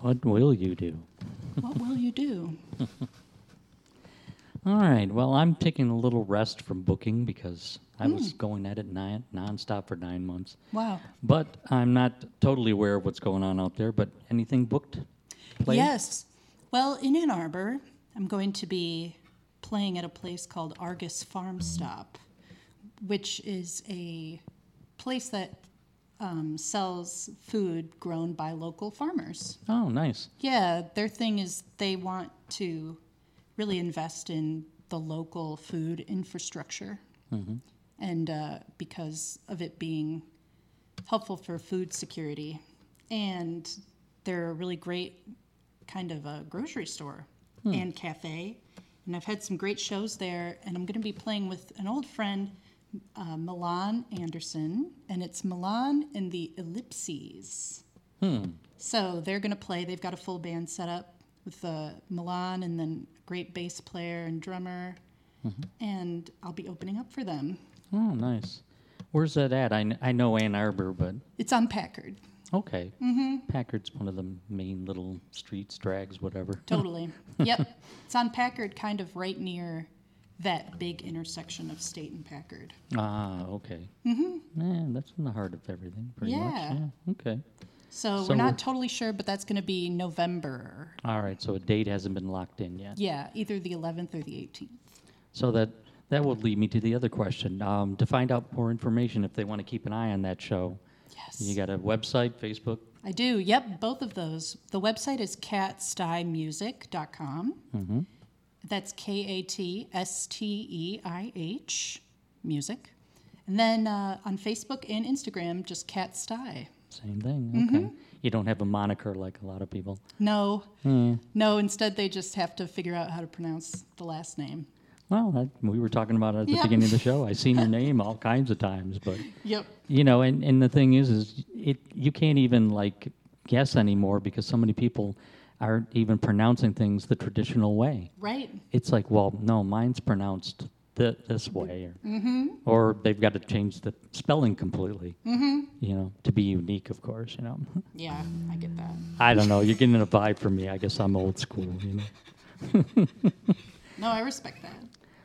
What will you do? What will you do? All right. Well, I'm taking a little rest from booking because I was Hmm. going at it nine, nonstop for nine months. Wow. But I'm not totally aware of what's going on out there. But anything booked? Played? Yes. Well, in Ann Arbor, I'm going to be playing at a place called Argus Farm Stop, which is a place that um, sells food grown by local farmers. Oh, nice. Yeah, their thing is they want to really invest in the local food infrastructure. And uh, because of it being helpful for food security. And they're a really great kind of a grocery store and cafe. And I've had some great shows there. And I'm going to be playing with an old friend, uh, Milan Anderson. And it's Milan and the Ellipses. Hmm. So they're going to play. They've got a full band set up with uh, Milan and then a great bass player and drummer. And I'll be opening up for them. Oh, nice. Where's that at? I, kn- I know Ann Arbor, but It's on Packard. okay. Mm-hmm. Packard's one of the main little streets, drags, whatever. Totally. yep. It's on Packard, kind of right near that big intersection of State and Packard. Ah, okay. Mm-hmm. Man, that's in the heart of everything, pretty Yeah. much. Yeah. Okay. So, So we're not we're- totally sure, but that's going to be November. All right. So a date hasn't been locked in yet. Yeah, either the 11th or the 18th. So that that would lead me to the other question. Um, to find out more information, if they want to keep an eye on that show, Yes. you got a website, Facebook. I do. Yep, both of those. The website is katsteihmusic.com. Mm-hmm. That's K A T S T E I H music. And then uh, on Facebook and Instagram, just Kat Steih. Same thing. Mm-hmm. Okay. You don't have a moniker like a lot of people. No, Hmm. no. Instead, they just have to figure out how to pronounce the last name. Well, that, we were talking about it at the Yeah. beginning of the show. I've seen your name all kinds of times, but Yep. you know, and, and the thing is, is it you can't even like guess anymore because so many people aren't even pronouncing things the traditional way. Right. It's like, well, no, mine's pronounced th- this way, or, or they've got to change the spelling completely. You know, to be unique, of course. You know, Yeah, I get that. I don't know. You're getting a vibe from me. I guess I'm old school. You know. No, I respect that.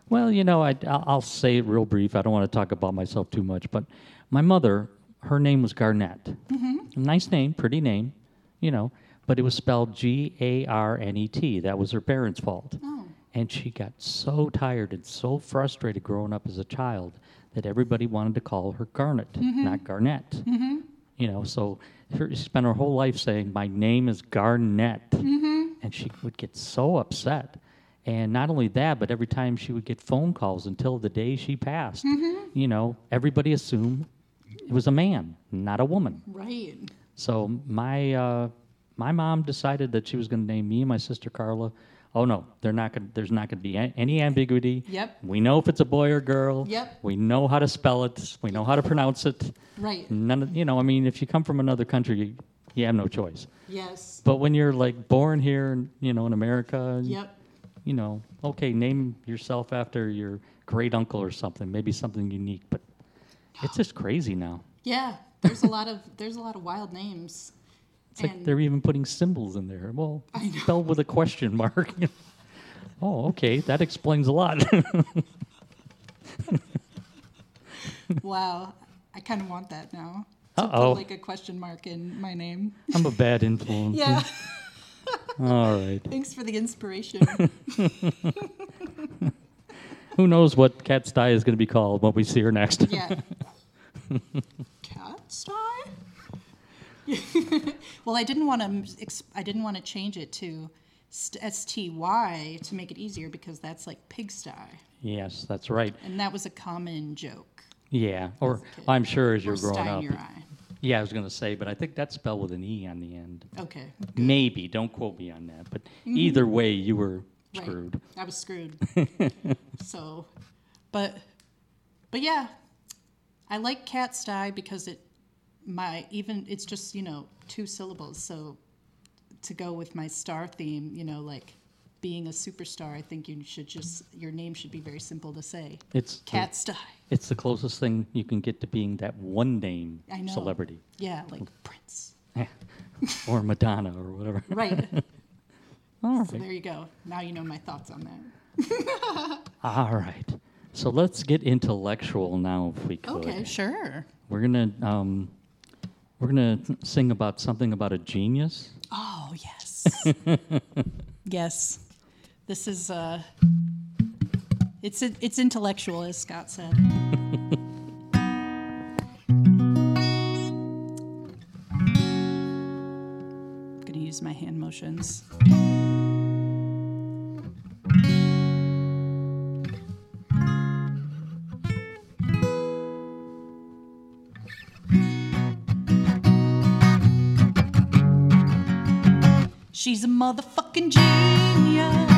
Well, you know, I, I'll I'll say it real brief. I don't want to talk about myself too much, but my mother, her name was Garnett. Mm-hmm. Nice name, pretty name, you know, but it was spelled G A R N E T. That was her parents' fault. Oh. And she got so tired and so frustrated growing up as a child that everybody wanted to call her Garnet, not Garnett. Mm-hmm. You know, so her, she spent her whole life saying, My name is Garnett. And she would get so upset. And not only that, but every time she would get phone calls until the day she passed, you know, everybody assumed it was a man, not a woman. Right. So my uh, my mom decided that she was going to name me and my sister Carla. Oh no, they're not going. There's not going to be any ambiguity. Yep. We know if it's a boy or girl. Yep. We know how to spell it. We know how to pronounce it. Right. None of, you know, I mean, if you come from another country, you, you have no choice. Yes. But when you're like born here, in- you know, in America, Yep. you know, okay, name yourself after your great uncle or something, maybe something unique. But it's just crazy now. Yeah. There's a lot of there's a lot of wild names. It's like And- they're even putting symbols in there. Well, spelled with a question mark. oh, okay, that explains a lot. Wow. I kind of want that now. To Uh-oh. put like a question mark in my name. I'm a bad influence. Yeah. All right. Thanks for the inspiration. Who knows what Kat Steih is going to be called when we see her next? yeah. Cat? well, I didn't want to. I didn't want to change it to S T Y to make it easier because that's like pigsty, yes, that's right. and that was a common joke. Yeah, or. I'm sure as you're growing sty up. in your eye. Yeah, I was going to say, but I think that's spelled with an E on the end. Okay. Maybe. Don't quote me on that. But either way, you were Mm-hmm. Right. screwed. I was screwed. so, but, but yeah, I like Kat Steih because it, my even it's just you know two syllables. So, to go with my star theme, you know, like being a superstar, I think you should just your name should be very simple to say. It's Kat Steih. It's the closest thing you can get to being that one name I know. celebrity, Yeah, like Prince. or Madonna, or whatever. Right. All so right. there you go. Now you know my thoughts on that. All right. So let's get intellectual now, if we could. Okay, sure. We're gonna um, we're gonna sing about something about a genius. Oh, yes. yes. This is uh it's it's intellectual as Scott said. I'm going to use my hand motions. She's a motherfucking genius.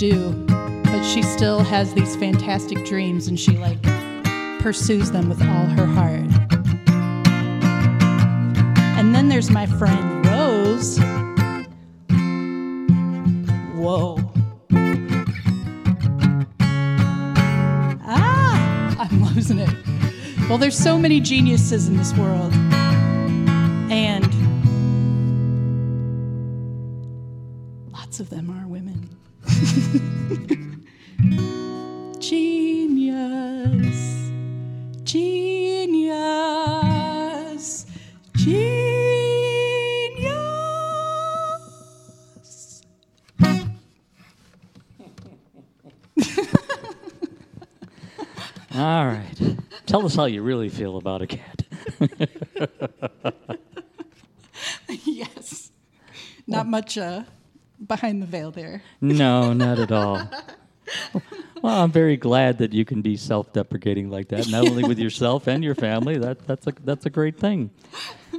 Do, but she still has these fantastic dreams and she like pursues them with all her heart. And then there's my friend Rose. Whoa. Ah, I'm losing it. Well, there's so many geniuses in this world. Us how you really feel about a cat. yes. Not much uh, behind the veil there. No, not at all. Well, I'm very glad that you can be self-deprecating like that, not only with yourself and your family. That that's a that's a great thing.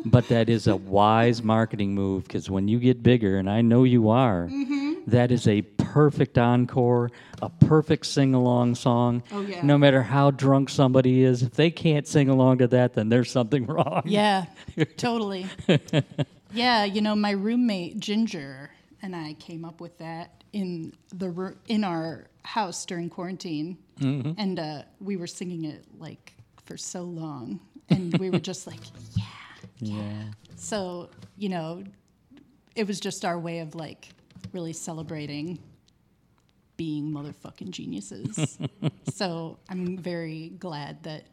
But that is a wise marketing move because when you get bigger, and I know you are, Mm-hmm. that is a perfect encore, a perfect sing-along song. Oh, yeah. No matter how drunk somebody is, if they can't sing along to that, then there's something wrong. Yeah, totally. Yeah, you know, my roommate Ginger and I came up with that in the in our house during quarantine, and uh, we were singing it like for so long, and we were just like, yeah. Yeah. So you know, it was just our way of like really celebrating being motherfucking geniuses. so I'm very glad that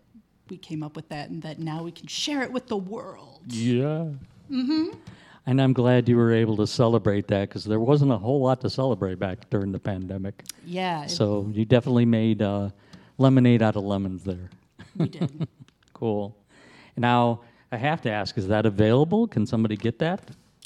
we came up with that and that now we can share it with the world. Yeah. Mm-hmm. And I'm glad you were able to celebrate that because there wasn't a whole lot to celebrate back during the pandemic. Yeah, So you definitely made uh, lemonade out of lemons there. we did. Cool. Now I have to ask: Is that available? Can somebody get that?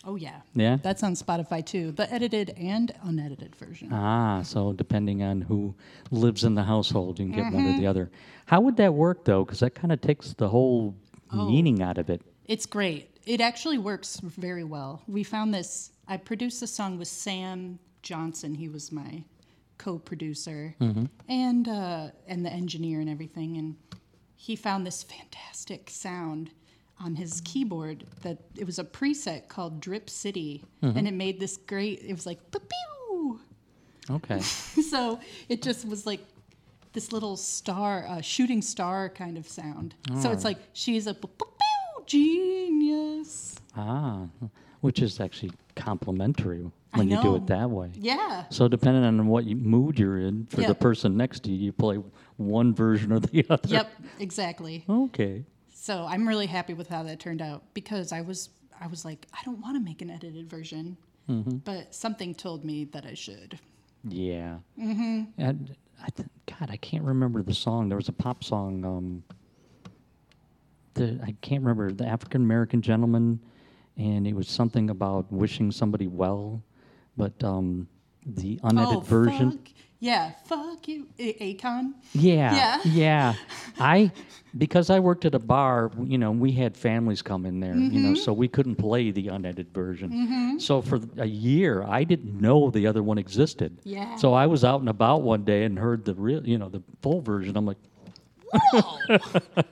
Oh yeah. Yeah? That's on Spotify too. The edited and unedited version. Ah, so depending on who lives in the household, you can get one or Mm-hmm. the other. How would that work though? Because that kind of takes the whole Oh. meaning out of it. It's great. It actually works very well. We found this. I produced the song with Sam Johnson. He was my co-producer and uh, and the engineer and everything. And he found this fantastic sound on his keyboard that it was a preset called Drip City, and it made this great. It was like pew. Okay. so it just was like this little star, uh, shooting star kind of sound. So it's like she's a genius. ah, which is actually complimentary when you do it that way. Yeah. So depending on what you, mood you're in for Yeah. the person next to you, you play one version or the other. Yep. Exactly. Okay. So I'm really happy with how that turned out because I was I was like I don't want to make an edited version, but something told me that I should. Yeah. Mm-hmm. And I th- God, I can't remember the song. There was a pop song. Um, the I can't remember the African American gentleman, and it was something about wishing somebody well, but um, the unedited oh, version. Fuck. Yeah. Fuck you, A- Akon. Yeah, Yeah. yeah. I because I worked at a bar, you know, we had families come in there, you Mm-hmm. know, so we couldn't play the unedited version. So for a year, I didn't know the other one existed. Yeah. So I was out and about one day and heard the real, you know, the full version. I'm like,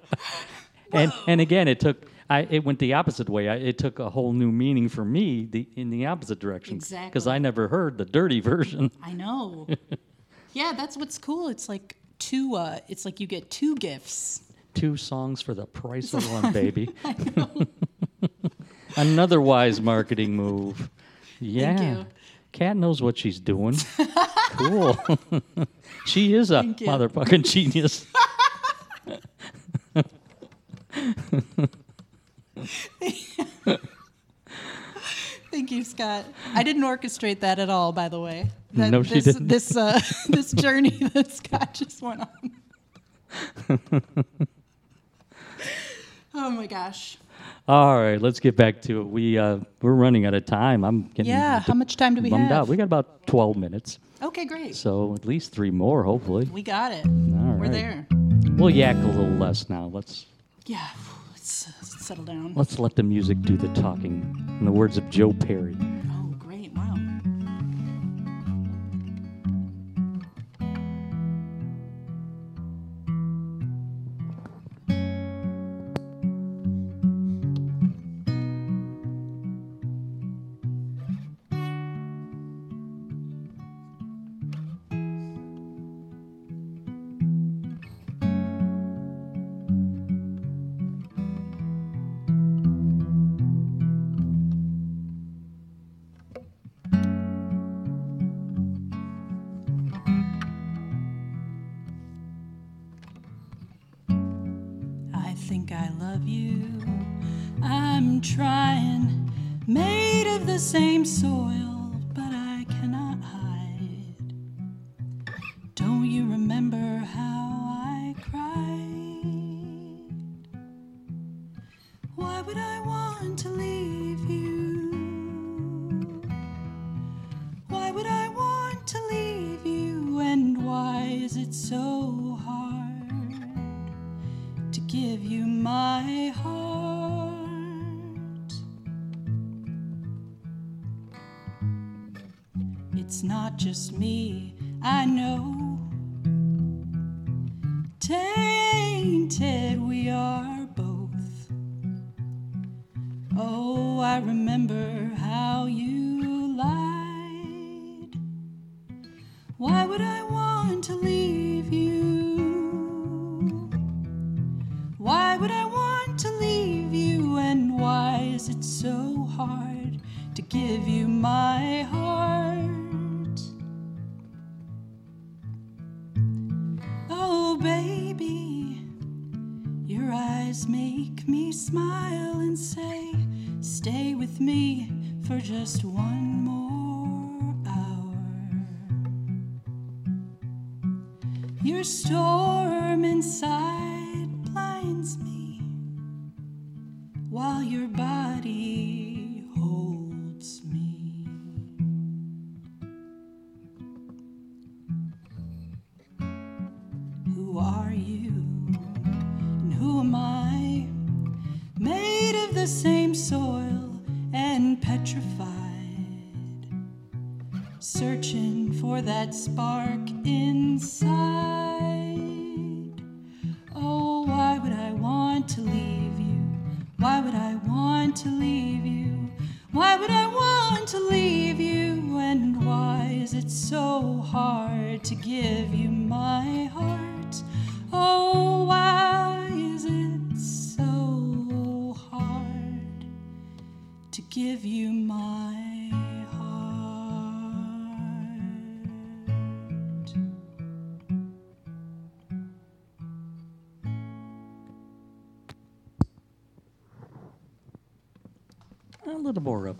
and and again, it took. I, it went the opposite way. I, it took a whole new meaning for me the, in the opposite direction. Exactly. Because I never heard the dirty version. I know. Yeah, that's what's cool. It's like two. Uh, it's like you get two gifts. Two songs for the price of one, baby. Another wise marketing move. Yeah. you. Kat knows what she's doing. cool. she is a motherfucking genius. Thank you, Scott. I didn't orchestrate that at all, by the way. That, No, she this, didn't. This uh, this journey that Scott just went on. oh my gosh. All right, let's get back to it. We uh, we're running out of time. I'm getting Yeah. How much time do we bummed have? out. We got about 12 minutes, Okay, great. so at least three more, hopefully. We got it. All We're right. there. We'll yak a little less now. Let's Yeah. Settle down. let's let the music do the talking. In the words of Joe Perry. Same soil,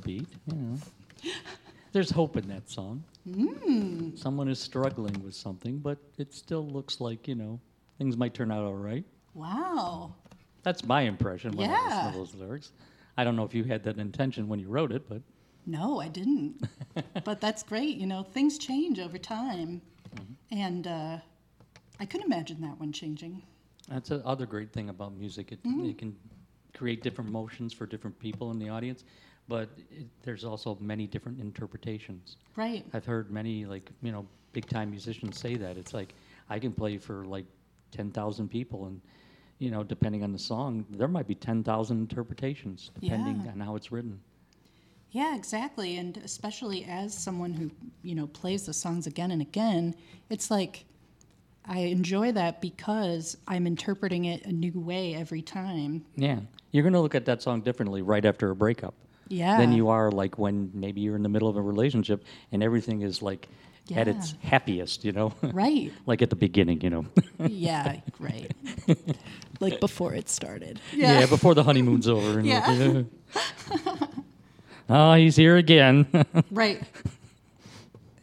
upbeat, you know. There's hope in that song. Hmm. Someone is struggling with something, but it still looks like, you know, things might turn out all right. Wow. That's my impression when I listen Yeah. to those lyrics. I don't know if you had that intention when you wrote it, but No, I didn't. but that's great. You know, things change over time. And uh, I could imagine that one changing. that's the other great thing about music. It, Mm-hmm. it can create different emotions for different people in the audience, but it, there's also many different interpretations. Right. I've heard many like you know big time musicians say that it's like I can play for like ten thousand people and you know depending on the song there might be ten thousand interpretations depending Yeah. on how it's written. Yeah, exactly. And especially as someone who, you know, plays the songs again and again, it's like I enjoy that because I'm interpreting it a new way every time. Yeah, you're gonna look at that song differently right after a breakup. Yeah. Than you are like when maybe you're in the middle of a relationship and everything is like at its happiest, you know. Right. like at the beginning, you know. yeah, right. like before it started. yeah. yeah before the honeymoon's over. And Yeah. like, "Uh, oh, he's here again. Right.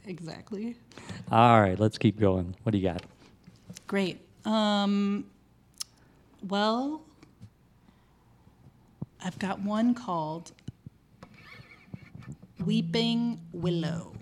Exactly. All right, let's keep going. What do you got? Great. Um, well, I've got one called Weeping Willow.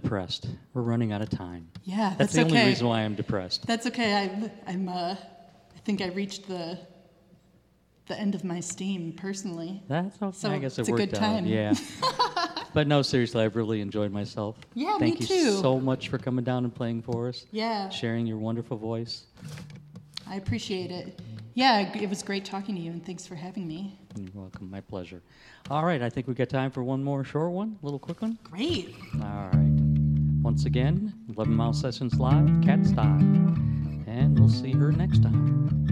Depressed. We're running out of time. Yeah, That's, that's, the okay. only reason why I'm depressed. That's okay. I'm, I'm uh, I think I reached the the end of my steam personally. That's okay. So I guess it it's a worked good out. time. Yeah. but no, seriously, I've really enjoyed myself. Yeah, Thank me you so much for coming down and playing for us. Yeah, Sharing your wonderful voice. I appreciate it. Yeah, it was great talking to you, and thanks for having me. You're welcome. My pleasure. All right. I think we got time for one more short one, a little quick one. Great. All right. Once again, 11 Mile Sessions Live, Kat Steih. And we'll see her next time.